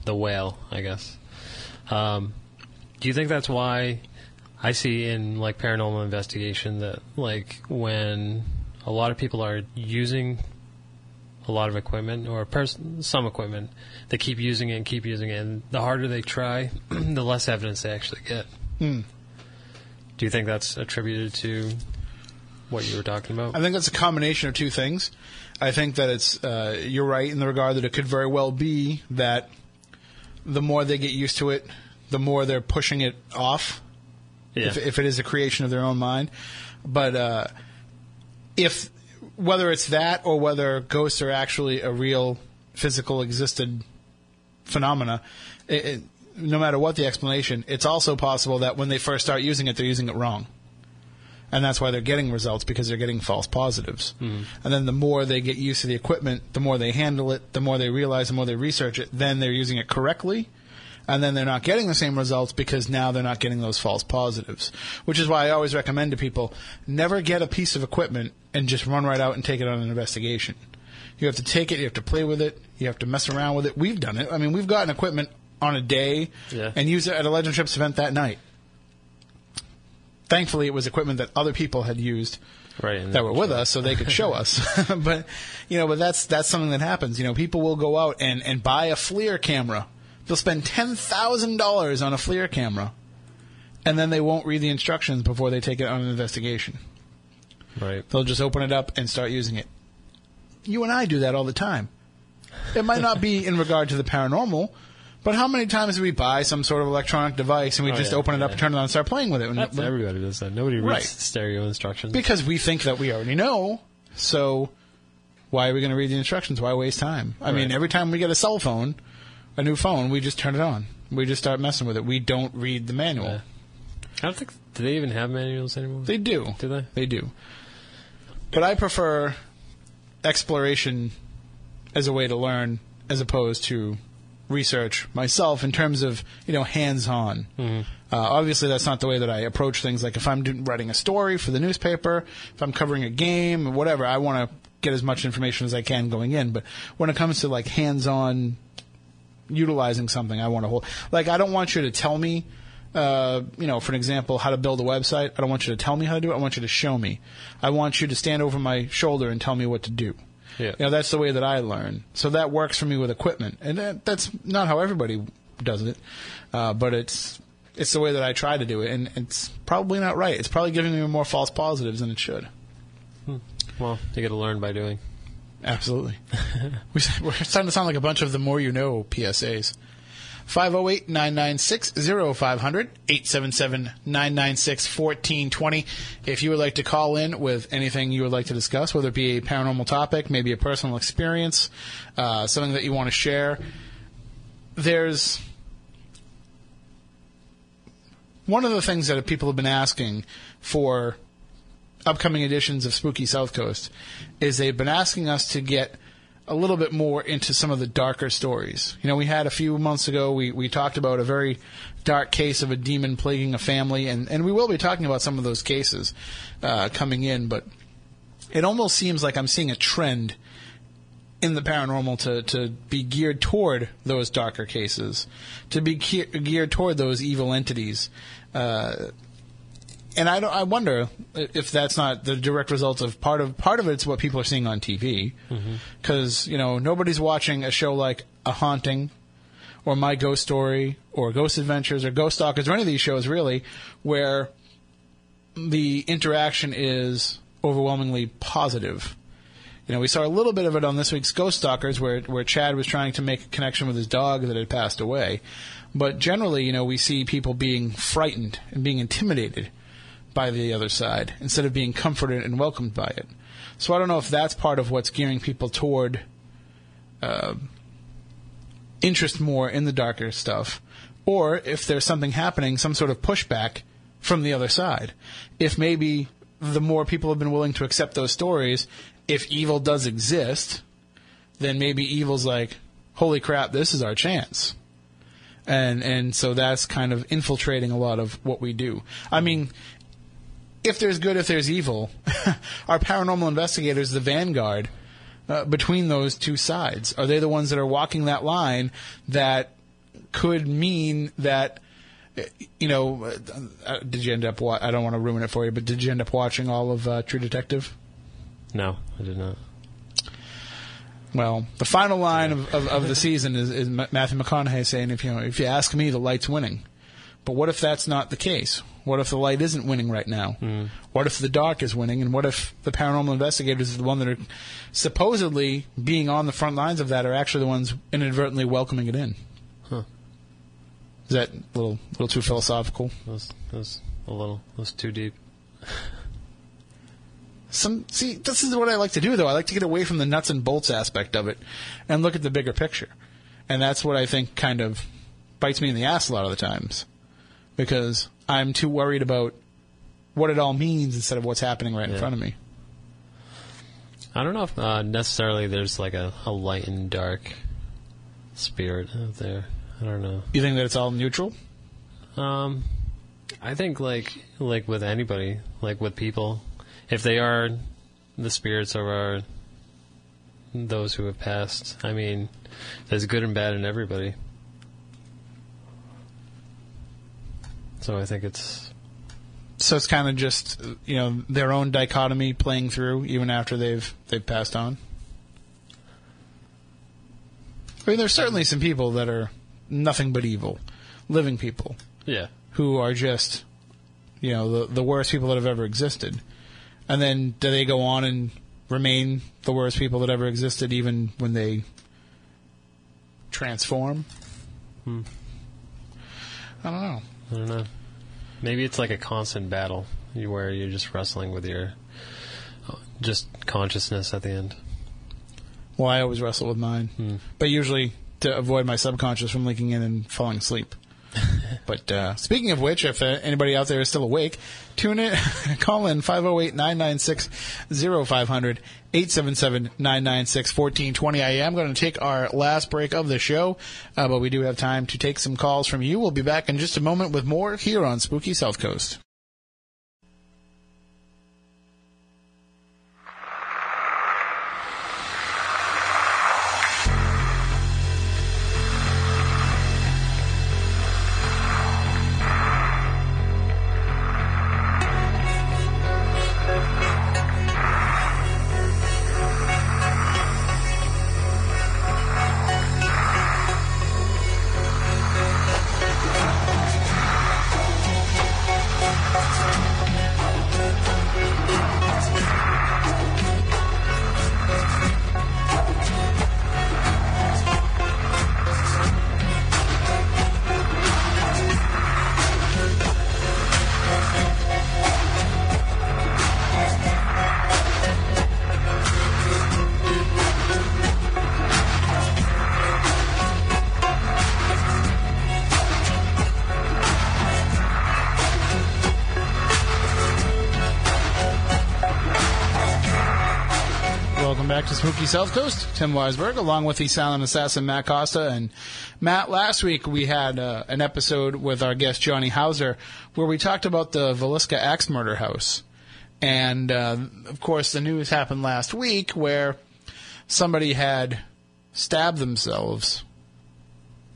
S2: the whale, I guess. Um, do you think that's why I see in like paranormal investigation that like when a lot of people are using a lot of equipment or pers- some equipment, they keep using it and keep using it, and the harder they try, the less evidence they actually get.
S1: Hmm.
S2: Do you think that's attributed to what you were talking about?
S1: I think that's a combination of two things. I think that it's uh, you're right in the regard that it could very well be that the more they get used to it, the more they're pushing it off.
S2: Yeah.
S1: If, if it is a creation of their own mind, but uh, if whether it's that or whether ghosts are actually a real physical existed phenomena, it, it, no matter what the explanation, it's also possible that when they first start using it, they're using it wrong. And that's why they're getting results because they're getting false positives. And then the more they get used to the equipment, the more they handle it, the more they realize, the more they research it, then they're using it correctly. And then they're not getting the same results because now they're not getting those false positives. Which is why I always recommend to people never get a piece of equipment and just run right out and take it on an investigation. You have to take it, you have to play with it, you have to mess around with it. We've done it. I mean, we've gotten equipment on a day
S2: Yeah.
S1: and used it at a Legend Trips event that night. Thankfully, it was equipment that other people had used
S2: Right.
S1: that were with us so they could show us. but you know, but that's that's something that happens. You know, people will go out and, and buy a FLIR camera. They'll spend ten thousand dollars on a FLIR camera, and then they won't read the instructions before they take it on an investigation.
S2: Right.
S1: They'll just open it up and start using it. You and I do that all the time. It might not be in regard to the paranormal, but how many times do we buy some sort of electronic device and we
S2: Oh,
S1: just
S2: yeah,
S1: open it up,
S2: yeah.
S1: turn it on, and start playing with it?
S2: That's everybody does that. Nobody reads
S1: Right.
S2: stereo instructions.
S1: because we think that we already know. So why are we going to read the instructions? Why waste time? I mean, every time we get a cell phone, a new phone, we just turn it on. We just start messing with it. We don't read the manual.
S2: Yeah. I don't think. Do they even have manuals anymore?
S1: They do.
S2: Do they?
S1: They do. But I prefer exploration as a way to learn as opposed to research myself in terms of, you know, hands-on. Uh, obviously, that's not the way that I approach things. Like if I'm writing a story for the newspaper, if I'm covering a game, whatever, I want to get as much information as I can going in. But when it comes to like hands-on utilizing something, I want to hold. Like I don't want you to tell me, uh, you know, for an example, how to build a website. I don't want you to tell me how to do it. I want you to show me. I want you to stand over my shoulder and tell me what to do.
S2: Yeah.
S1: You know, that's the way that I learn. So that works for me with equipment, and that, that's not how everybody does it, uh, but it's it's the way that I try to do it, and it's probably not right. It's probably giving me more false positives than it should.
S2: Well, you got to learn by doing.
S1: Absolutely. we, we're starting to sound like a bunch of the more you know PSAs. 508 996 0500 877 996 1420. If you would like to call in with anything you would like to discuss, whether it be a paranormal topic, maybe a personal experience, uh, something that you want to share, there's one of the things that people have been asking for upcoming editions of Spooky South Coast is they've been asking us to get a little bit more into some of the darker stories. You know, we had a few months ago, we, we talked about a very dark case of a demon plaguing a family, and, and we will be talking about some of those cases uh, coming in, but it almost seems like I'm seeing a trend in the paranormal to, to be geared toward those darker cases, to be ge- geared toward those evil entities. Uh, and I don't, I wonder if that's not the direct result of part of part of it's what people are seeing on TV, because mm-hmm. you know nobody's watching a show like A Haunting, or My Ghost Story, or Ghost Adventures, or Ghost Stalkers, or any of these shows really, where the interaction is overwhelmingly positive. You know, we saw a little bit of it on this week's Ghost Stalkers, where where Chad was trying to make a connection with his dog that had passed away. But generally, you know, we see people being frightened and being intimidated by the other side instead of being comforted and welcomed by it. So I don't know if that's part of what's gearing people toward uh, interest more in the darker stuff, or if there's something happening, some sort of pushback from the other side. If maybe the more people have been willing to accept those stories, if evil does exist, then maybe evil's like, holy crap, this is our chance. And and so that's kind of infiltrating a lot of what we do. I mean, if there's good, if there's evil, are paranormal investigators the vanguard uh, between those two sides? Are they the ones that are walking that line that could mean that? uh, You know, uh, uh, did you end up? Wa- I don't want to ruin it for you, but did you end up watching all of uh, True Detective?
S2: No, I did not.
S1: Well, the final line of, of, of the season is, is Matthew McConaughey saying, "If you know, if you ask me, the light's winning." But what if that's not the case? What if the light isn't winning right now? Hmm. What if the dark is winning? And what if the paranormal investigators are the ones that are supposedly being on the front lines of that are actually the ones inadvertently welcoming it in?
S2: Huh.
S1: Is that a little little too philosophical?
S2: That was, that a little. That was too deep.
S1: some see this is what I like to do though. I like to get away from the nuts and bolts aspect of it and look at the bigger picture. And that's what I think kind of bites me in the ass a lot of the times. Because I'm too worried about what it all means instead of what's happening right in front of me.
S2: I don't know if uh, necessarily there's like a, a light and dark spirit out there. I don't know.
S1: You think that it's all neutral?
S2: Um, I think like like with anybody, like with people, if they are the spirits of our those who have passed, I mean, there's good and bad in everybody. So I think it's
S1: So it's kind of just you know their own dichotomy playing through even after they've they've passed on. I mean, there's certainly some people that are nothing but evil, living people
S2: yeah,
S1: who are just you know the the worst people that have ever existed, and then do they go on and remain the worst people that ever existed even when they transform?
S2: Hmm.
S1: I don't know.
S2: I don't know. Maybe it's like a constant battle where you're just wrestling with your just consciousness at the end.
S1: Well, I always wrestle with mine,
S2: Hmm.
S1: but usually to avoid my subconscious from leaking in and falling asleep. but uh, speaking of which, if uh, anybody out there is still awake, tune in, call in 508-996-0500, 877-996-1420. I am going to take our last break of the show, uh, but we do have time to take some calls from you. We'll be back in just a moment with more here on Spooky South Coast. Spooky South Coast. Tim Weisberg, along with the silent assassin Matt Costa. And Matt, last week we had uh, an episode with our guest Johnny Houser where we talked about the Villisca axe murder house. And uh, of course, the news happened last week where somebody had stabbed themselves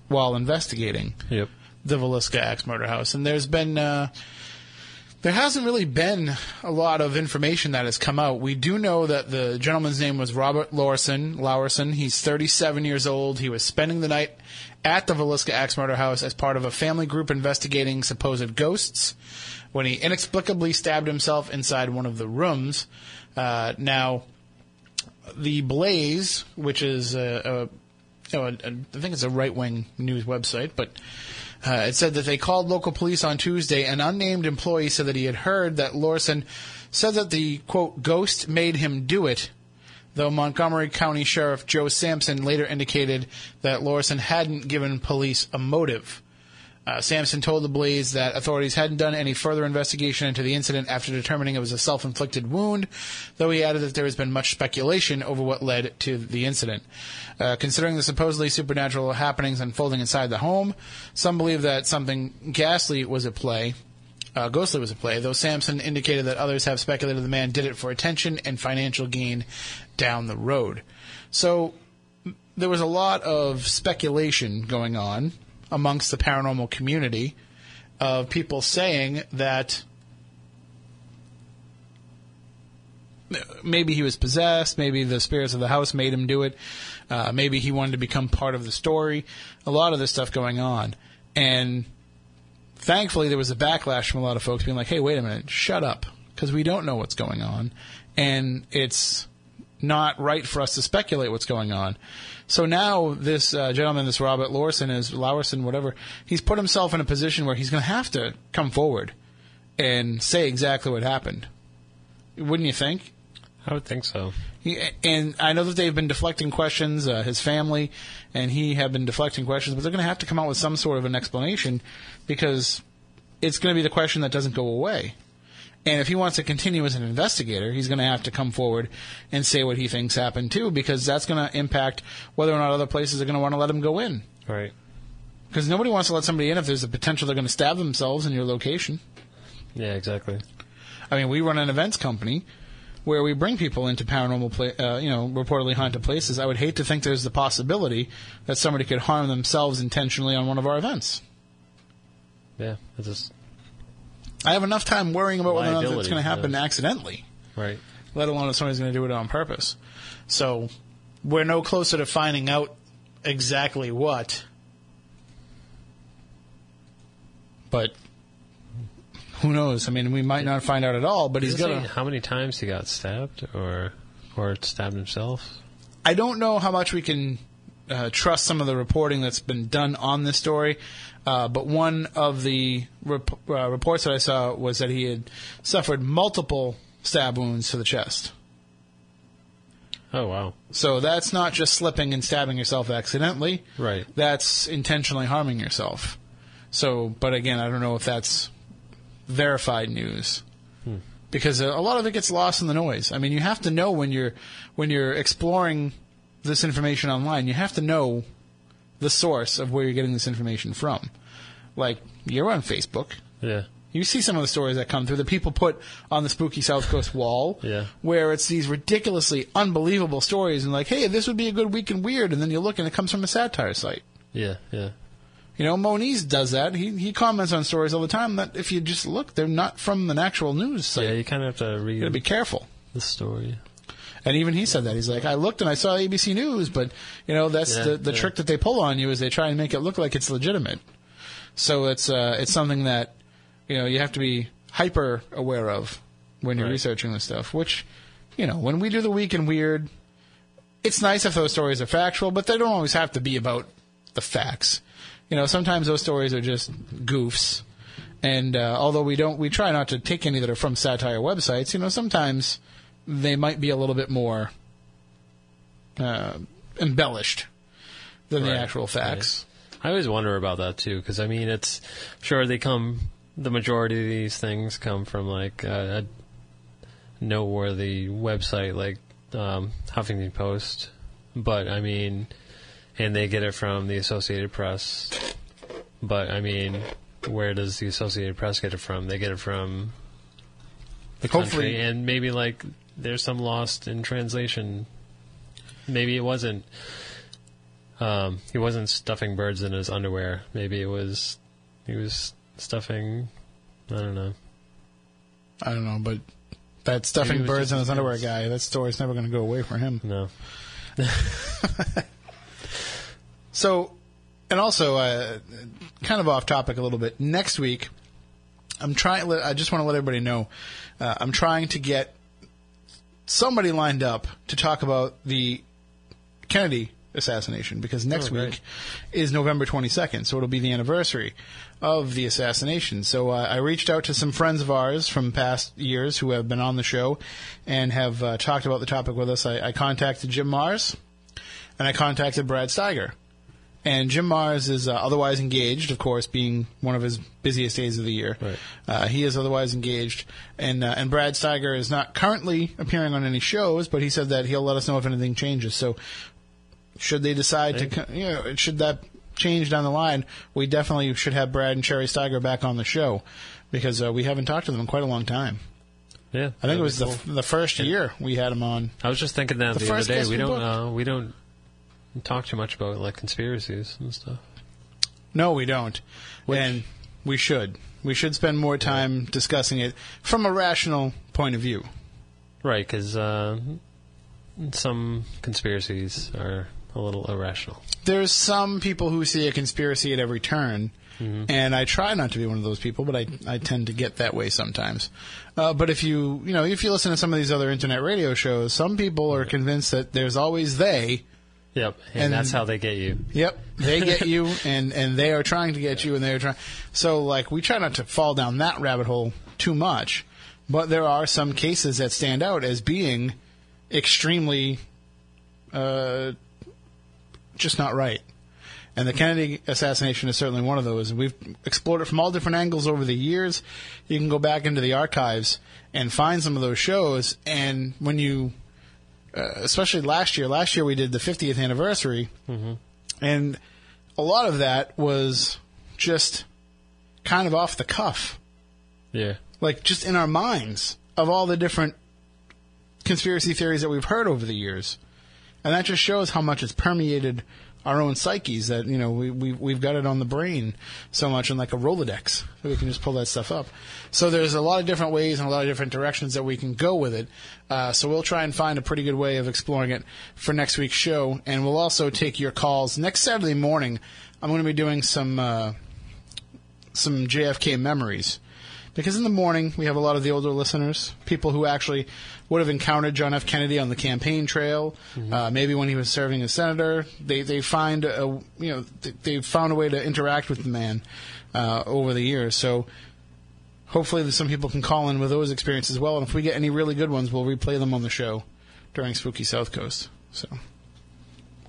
S1: while investigating
S2: Yep.
S1: the Villisca axe murder house. And there's been uh, there hasn't really been a lot of information that has come out. We do know that the gentleman's name was Robert Lawson. Lowerson. He's 37 years old. He was spending the night at the Villisca axe murder house as part of a family group investigating supposed ghosts when he inexplicably stabbed himself inside one of the rooms. Uh, now, the Blaze, which is a, a you know, a, I think it's a right wing news website, but uh, it said that they called local police on Tuesday. An unnamed employee said that he had heard that Lawson said that the quote ghost made him do it. Though Montgomery County Sheriff Joe Sampson later indicated that Lawson hadn't given police a motive. Uh, Sampson told the Blaze that authorities hadn't done any further investigation into the incident after determining it was a self-inflicted wound, though he added that there has been much speculation over what led to the incident. Uh, considering the supposedly supernatural happenings unfolding inside the home, some believe that something ghastly was at play. Uh, ghostly was at play, though Sampson indicated that others have speculated the man did it for attention and financial gain down the road. So there was a lot of speculation going on amongst the paranormal community of people saying that maybe he was possessed, maybe the spirits of the house made him do it, uh, maybe he wanted to become part of the story. A lot of this stuff going on. And thankfully, there was a backlash from a lot of folks being like, hey, wait a minute, shut up, because we don't know what's going on. And it's not right for us to speculate what's going on. So now this uh, gentleman, this Robert Lawson, is Lowerson, whatever. He's put himself in a position where he's going to have to come forward and say exactly what happened. Wouldn't you think?
S2: I would think so.
S1: He, and I know that they've been deflecting questions, uh, his family and he have been deflecting questions, but they're going to have to come out with some sort of an explanation because it's going to be the question that doesn't go away. And if he wants to continue as an investigator, he's going to have to come forward and say what he thinks happened too, because that's going to impact whether or not other places are going to want to let him go in.
S2: Right.
S1: Because nobody wants to let somebody in if there's a potential they're going to stab themselves in your location.
S2: Yeah, exactly.
S1: I mean, we run an events company where we bring people into paranormal, pla- uh, you know, reportedly haunted places. I would hate to think there's the possibility that somebody could harm themselves intentionally on one of our events.
S2: Yeah, it's just
S1: I have enough time worrying about whether or not it's going to happen
S2: yes.
S1: accidentally,
S2: right.
S1: let alone if somebody's going to do it on purpose. So we're no closer to finding out exactly what. But who knows? I mean, we might not find out at all. But he's
S2: Does it
S1: got
S2: say
S1: to.
S2: how many times he got stabbed or or stabbed himself?
S1: I don't know how much we can uh, trust some of the reporting that's been done on this story, uh, but one of the rep- uh, reports that I saw was that he had suffered multiple stab wounds to the chest.
S2: Oh wow.
S1: So that's not just slipping and stabbing yourself accidentally.
S2: Right.
S1: That's intentionally harming yourself. So, but again, I don't know if that's verified news. Because a, a lot of it gets lost in the noise. I mean, you have to know when you're when you're exploring this information online, you have to know the source of where you're getting this information from. Like you're on Facebook.
S2: Yeah.
S1: You see some of the stories that come through that people put on the spooky South Coast wall,
S2: Yeah.
S1: where it's these ridiculously unbelievable stories, and like, hey, this would be a good week in weird, and then you look and it comes from a satire site.
S2: Yeah. Yeah.
S1: You know, Moniz does that. He he comments on stories all the time that if you just look, they're not from an actual news site.
S2: Yeah.
S1: you
S2: You kind of have to read You
S1: gotta be careful.
S2: the story.
S1: And even he said that. He's like, I looked and I saw ABC News, but you know, that's
S2: Yeah,
S1: the the
S2: yeah.
S1: trick that they pull on you is they try and make it look like it's legitimate. So it's uh it's something that you know you have to be hyper aware of when you're
S2: Right.
S1: researching this stuff. Which you know, when we do the week in weird, it's nice if those stories are factual, but they don't always have to be about the facts. You know, sometimes those stories are just goofs. And uh, although we don't, we try not to take any that are from satire websites. You know, sometimes they might be a little bit more uh, embellished than the actual facts.
S2: I always wonder about that too, because I mean, it's sure they come. The majority of these things come from like a, a noteworthy website like um, Huffington Post, but I mean, and they get it from the Associated Press. But I mean, where does the Associated Press get it from? They get it from the
S1: Hopefully-
S2: country, and maybe like there's some lost in translation. Maybe it wasn't. Um, he wasn't stuffing birds in his underwear. Maybe it was he was stuffing. I don't know.
S1: I don't know, but that stuffing
S2: Maybe it was
S1: birds in his underwear guy, that story's never going to go away for him.
S2: No.
S1: So, and also, uh, kind of off topic a little bit. Next week, I'm trying. I just want to let everybody know, uh, I'm trying to get somebody lined up to talk about the Kennedy assassination because next
S2: Oh,
S1: week is November 22nd, so it'll be the anniversary of the assassination. So uh, I reached out to some friends of ours from past years who have been on the show and have uh, talked about the topic with us. I, I contacted Jim Marrs and I contacted Brad Steiger. And Jim Marrs is uh, otherwise engaged, of course, being one of his busiest days of the year.
S2: Right.
S1: Uh, he is otherwise engaged, and uh, and Brad Steiger is not currently appearing on any shows, but he said that he'll let us know if anything changes. So, should they decide to, you know, should that change down the line, we definitely should have Brad and Sherry Steiger back on the show because uh, we haven't talked to them in quite a long time.
S2: Yeah,
S1: I think it was
S2: be
S1: the
S2: cool.
S1: the first year we had him on.
S2: I was just thinking that
S1: the
S2: the, other
S1: first
S2: day. We
S1: we
S2: don't. Uh, we don't talk too much about like conspiracies and stuff.
S1: No, we don't. and we should. We should spend more time discussing it from a rational point of view.
S2: Right, because uh, some conspiracies are a little irrational.
S1: There's some people who see a conspiracy at every turn, and I try not to be one of those people, but I, I tend to get that way sometimes. Uh, but if you you know if you listen to some of these other internet radio shows, some people are convinced that there's always they.
S2: Yep, and,
S1: And-
S2: that's how they get you.
S1: Yep, they get you, and and they are trying to get you, and they are trying. So like we try not to fall down that rabbit hole too much, but there are some cases that stand out as being extremely uh, just not right. And the Kennedy assassination is certainly one of those. And we've explored it from all different angles over the years. You can go back into the archives and find some of those shows. And when you, uh, especially last year, last year we did the 50th anniversary, and a lot of that was just kind of off the cuff.
S2: Yeah.
S1: like just in our minds of all the different conspiracy theories that we've heard over the years, and that just shows how much it's permeated our own psyches. That you know we, we we've got it on the brain so much, and like a Rolodex, we can just pull that stuff up. So there's a lot of different ways and a lot of different directions that we can go with it. Uh, so we'll try and find a pretty good way of exploring it for next week's show, and we'll also take your calls next Saturday morning. I'm going to be doing some. Uh, some JFK memories. Because in the morning, we have a lot of the older listeners, people who actually would have encountered John F. Kennedy on the campaign trail, uh, maybe when he was serving as senator. They they find a you know th- they've found a way to interact with the man uh, over the years. So hopefully, some people can call in with those experiences as well. And if we get any really good ones, we'll replay them on the show during Spooky South Coast. So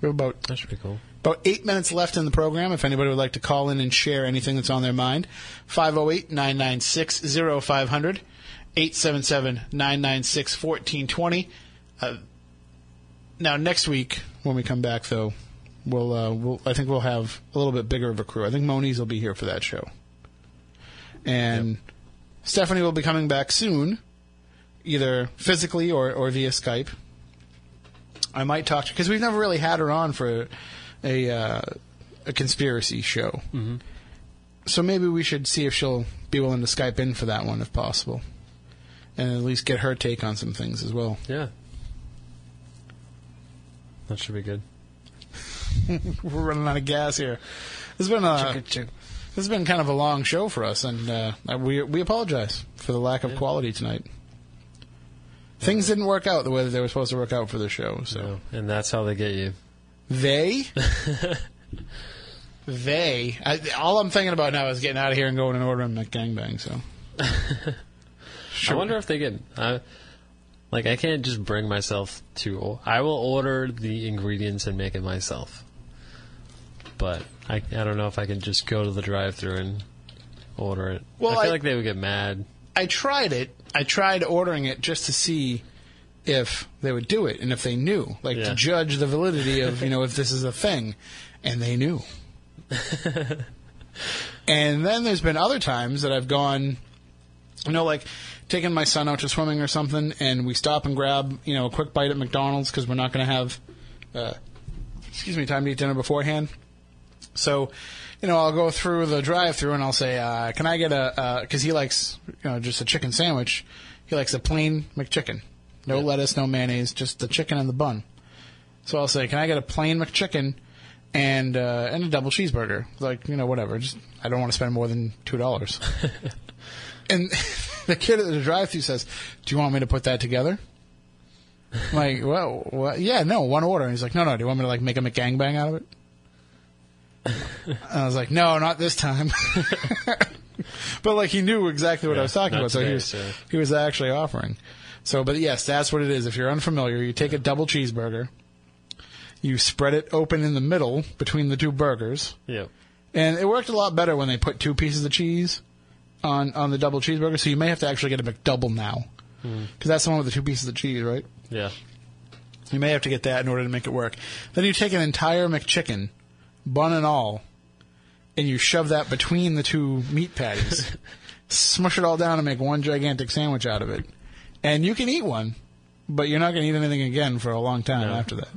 S1: we have about
S2: That should be cool.
S1: about eight minutes left in the program. If anybody would like to call in and share anything that's on their mind, 508 996 0500, 877 996 1420. Uh, Now, next week, when we come back, though, we'll, uh, we'll, I think we'll have a little bit bigger of a crew. I think Moniz will be here for that show. And Stephanie will be coming back soon, either physically or, or via Skype. I might talk to because we've never really had her on for a uh, a conspiracy show. Mm-hmm. So maybe we should see if she'll be willing to Skype in for that one if possible, and at least get her take on some things as well.
S2: Yeah. That should be good.
S1: We're running out of gas here. This has been a this has been kind of a long show for us, and uh, we we apologize for the lack of quality tonight. Things didn't work out the way that they were supposed to work out for the show. So
S2: And that's how they get you.
S1: They? they? I, all I'm thinking about now is getting out of here and going and ordering McGangbang, so.
S2: I wonder if they get. I, like, I can't just bring myself to. I will order the ingredients and make it myself. But I, I don't know if I can just go to the drive-through and order it.
S1: Well,
S2: I feel
S1: I-
S2: like they would get mad.
S1: I tried it. I tried ordering it just to see if they would do it and if they knew, like
S2: Yeah.
S1: to judge the validity of, you know, if this is a thing. And they knew. and then there's been other times that I've gone, you know, like taking my son out to swimming or something, and we stop and grab, you know, a quick bite at McDonald's because we're not going to have, uh, excuse me, time to eat dinner beforehand. So, you know, I'll go through the drive-through and I'll say, uh, "Can I get a?" Because he likes, you know, just a chicken sandwich. He likes a plain McChicken, no
S2: Yeah.
S1: lettuce, no mayonnaise, just the chicken and the bun. So I'll say, "Can I get a plain McChicken and uh, and a double cheeseburger?" Like, you know, whatever. Just I don't want to spend more than two dollars. and the kid at the drive-through says, "Do you want me to put that together?" I'm like, well, yeah, no, one order. And he's like, no, no, do you want me to like make a McGangbang out of it? And I was like, no, not this time. but like he knew exactly what I was talking about, so he was
S2: so-
S1: he was actually offering. So, but yes, that's what it is. If you're unfamiliar, you take a double cheeseburger, you spread it open in the middle between the two burgers,
S2: Yep.
S1: and it worked a lot better when they put two pieces of cheese on on the double cheeseburger. So you may have to actually get a McDouble now, because that's the one with the two pieces of cheese, right?
S2: Yeah.
S1: You may have to get that in order to make it work. Then you take an entire McChicken, bun and all, and you shove that between the two meat patties. smush it all down and make one gigantic sandwich out of it. And you can eat one, but you're not going to eat anything again for a long time
S2: No.
S1: after that.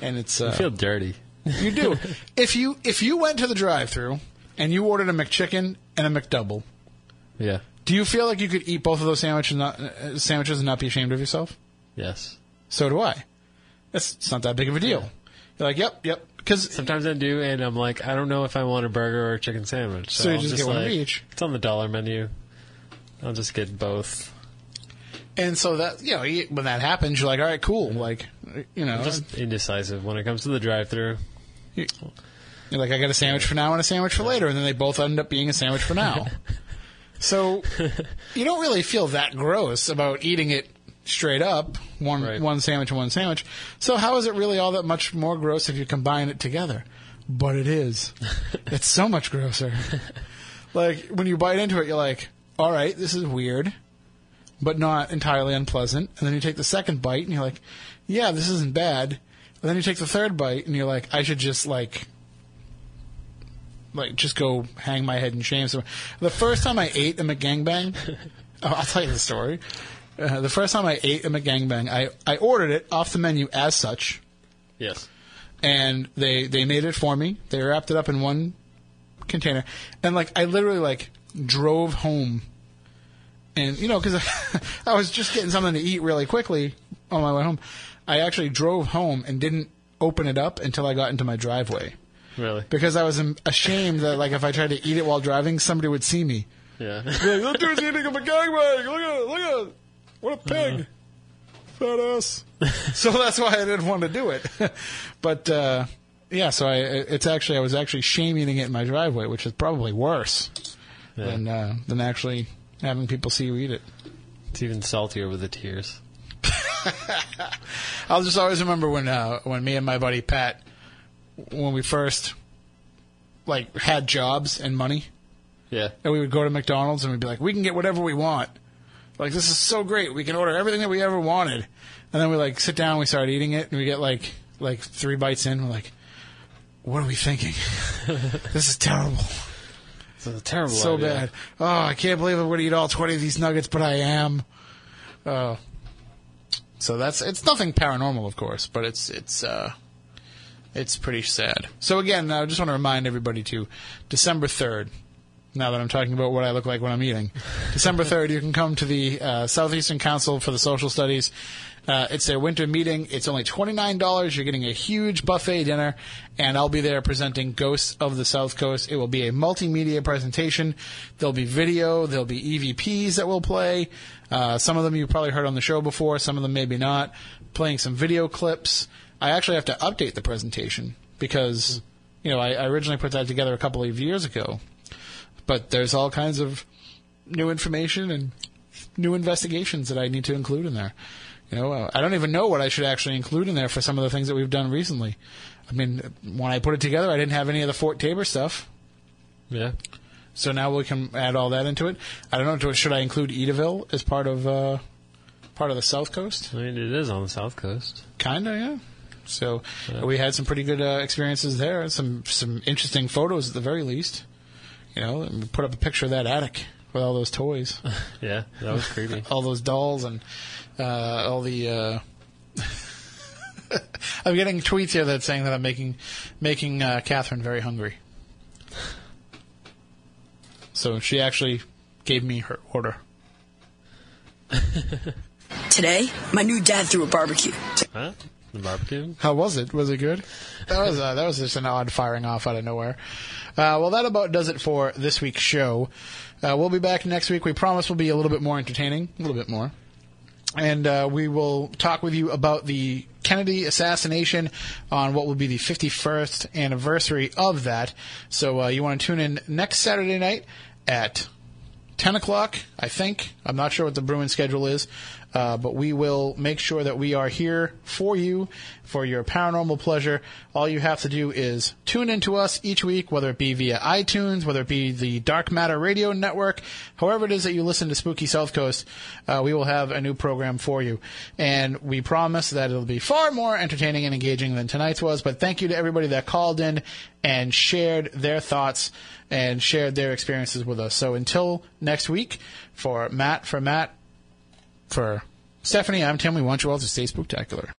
S1: And it's uh,
S2: I feel dirty.
S1: you do. if you if you went to the drive-through and you ordered a McChicken and a McDouble,
S2: Yeah.
S1: do you feel like you could eat both of those sandwiches and not, uh, sandwiches and not be ashamed of yourself?
S2: Yes.
S1: So do I. It's, it's not that big of a deal. You're like, yep, yep. Because
S2: Sometimes I do, and I'm like, I don't know if I want a burger or a chicken sandwich. So,
S1: So you
S2: I'll
S1: just get one of
S2: like,
S1: each.
S2: It's on the dollar menu. I'll just get both.
S1: and so that you know you- when that happens, you're like, all right, cool. Like, you know,
S2: I'm just indecisive when it comes to the drive-through.
S1: You're like, I got a sandwich for now and a sandwich for later, and then they both end up being a sandwich for now. so you don't really feel that gross about eating it straight up, one
S2: Right.
S1: one sandwich and one sandwich. So how is it really all that much more gross if you combine it together? But it is. it's so much grosser. like when you bite into it, you're like, all right, this is weird, but not entirely unpleasant. And then you take the second bite, and you're like, yeah, this isn't bad. And then you take the third bite, and you're like, I should just like like just go hang my head in shame. So the first time I ate a McGangbang, oh, I'll tell you the story. Uh, the first time I ate a McGangbang, I, I ordered it off the menu as such,
S2: Yes.
S1: and they they made it for me. They wrapped it up in one container, and like I literally like drove home, and you know because I was just getting something to eat really quickly on my way home. I actually drove home and didn't open it up until I got into my driveway
S2: Really?
S1: because I was ashamed that like if I tried to eat it while driving, somebody would see me.
S2: Yeah.
S1: Like, that dude's eating a gangbang. Look at it. Look at it. What a pig. Fat ass. so that's why I didn't want to do it. but uh, yeah, so I it's actually I was actually shame eating it in my driveway, which is probably worse than uh, than actually having people see you eat it.
S2: It's even saltier with the tears.
S1: I'll just always remember when uh, when me and my buddy Pat when we first like had jobs and money.
S2: Yeah.
S1: and we would go to McDonald's and we'd be like, we can get whatever we want. Like this is so great. We can order everything that we ever wanted. And then we like sit down, we start eating it, and we get like like three bites in. We're like, what are we thinking? this is terrible,
S2: It's a terrible
S1: so
S2: idea.
S1: bad. Oh, I can't believe I'm going to eat all twenty of these nuggets, but I am. Oh, so that's it's nothing paranormal, of course, but it's it's uh, it's pretty sad. So again, I just want to remind everybody to December third. Now that I'm talking about what I look like when I'm eating, December third, you can come to the uh, Southeastern Council for the Social Studies. Uh, it's their winter meeting. It's only twenty nine dollars. You're getting a huge buffet dinner, and I'll be there presenting Ghosts of the South Coast. It will be a multimedia presentation. There'll be video. There'll be EVPs that will play. Uh, some of them you've probably heard on the show before. Some of them maybe not. Playing some video clips. I actually have to update the presentation because you know I, I originally put that together a couple of years ago, but there's all kinds of new information and new investigations that I need to include in there. You know, uh, I don't even know what I should actually include in there for some of the things that we've done recently. I mean, when I put it together, I didn't have any of the Fort Taber stuff,
S2: Yeah.
S1: so now we can add all that into it. I don't know. Should I include Edaville as part of uh, part of the South Coast?
S2: I mean, it is on the south coast.
S1: Kinda, yeah. So uh, we had some pretty good uh, experiences there. Some some interesting photos at the very least. You know, and we put up a picture of that attic with all those toys,
S2: Yeah, that was creepy.
S1: all those dolls, and uh, all the. Uh, I'm getting tweets here that saying that I'm making making uh, Catherine very hungry. So she actually gave me her order.
S6: Today, my new dad threw a barbecue.
S2: huh? The barbecue?
S1: How was it? Was it good? That was uh, that was just an odd firing off out of nowhere. Uh, well, that about does it for this week's show. Uh, we'll be back next week. We promise we'll be a little bit more entertaining, a little bit more, and uh, we will talk with you about the Kennedy assassination on what will be the 51st anniversary of that. So uh, you want to tune in next Saturday night at 10 o'clock, I think. I'm not sure what the Bruin schedule is, uh, but we will make sure that we are here for you, for your paranormal pleasure. All you have to do is tune into us each week, whether it be via iTunes, whether it be the Dark Matter Radio Network, however it is that you listen to Spooky South Coast, uh, we will have a new program for you. And we promise that it'll be far more entertaining and engaging than tonight's was. But thank you to everybody that called in and shared their thoughts and shared their experiences with us. So until next week, for Matt, for Matt, for Stephanie, I'm Tim. We want you all to stay spooktacular.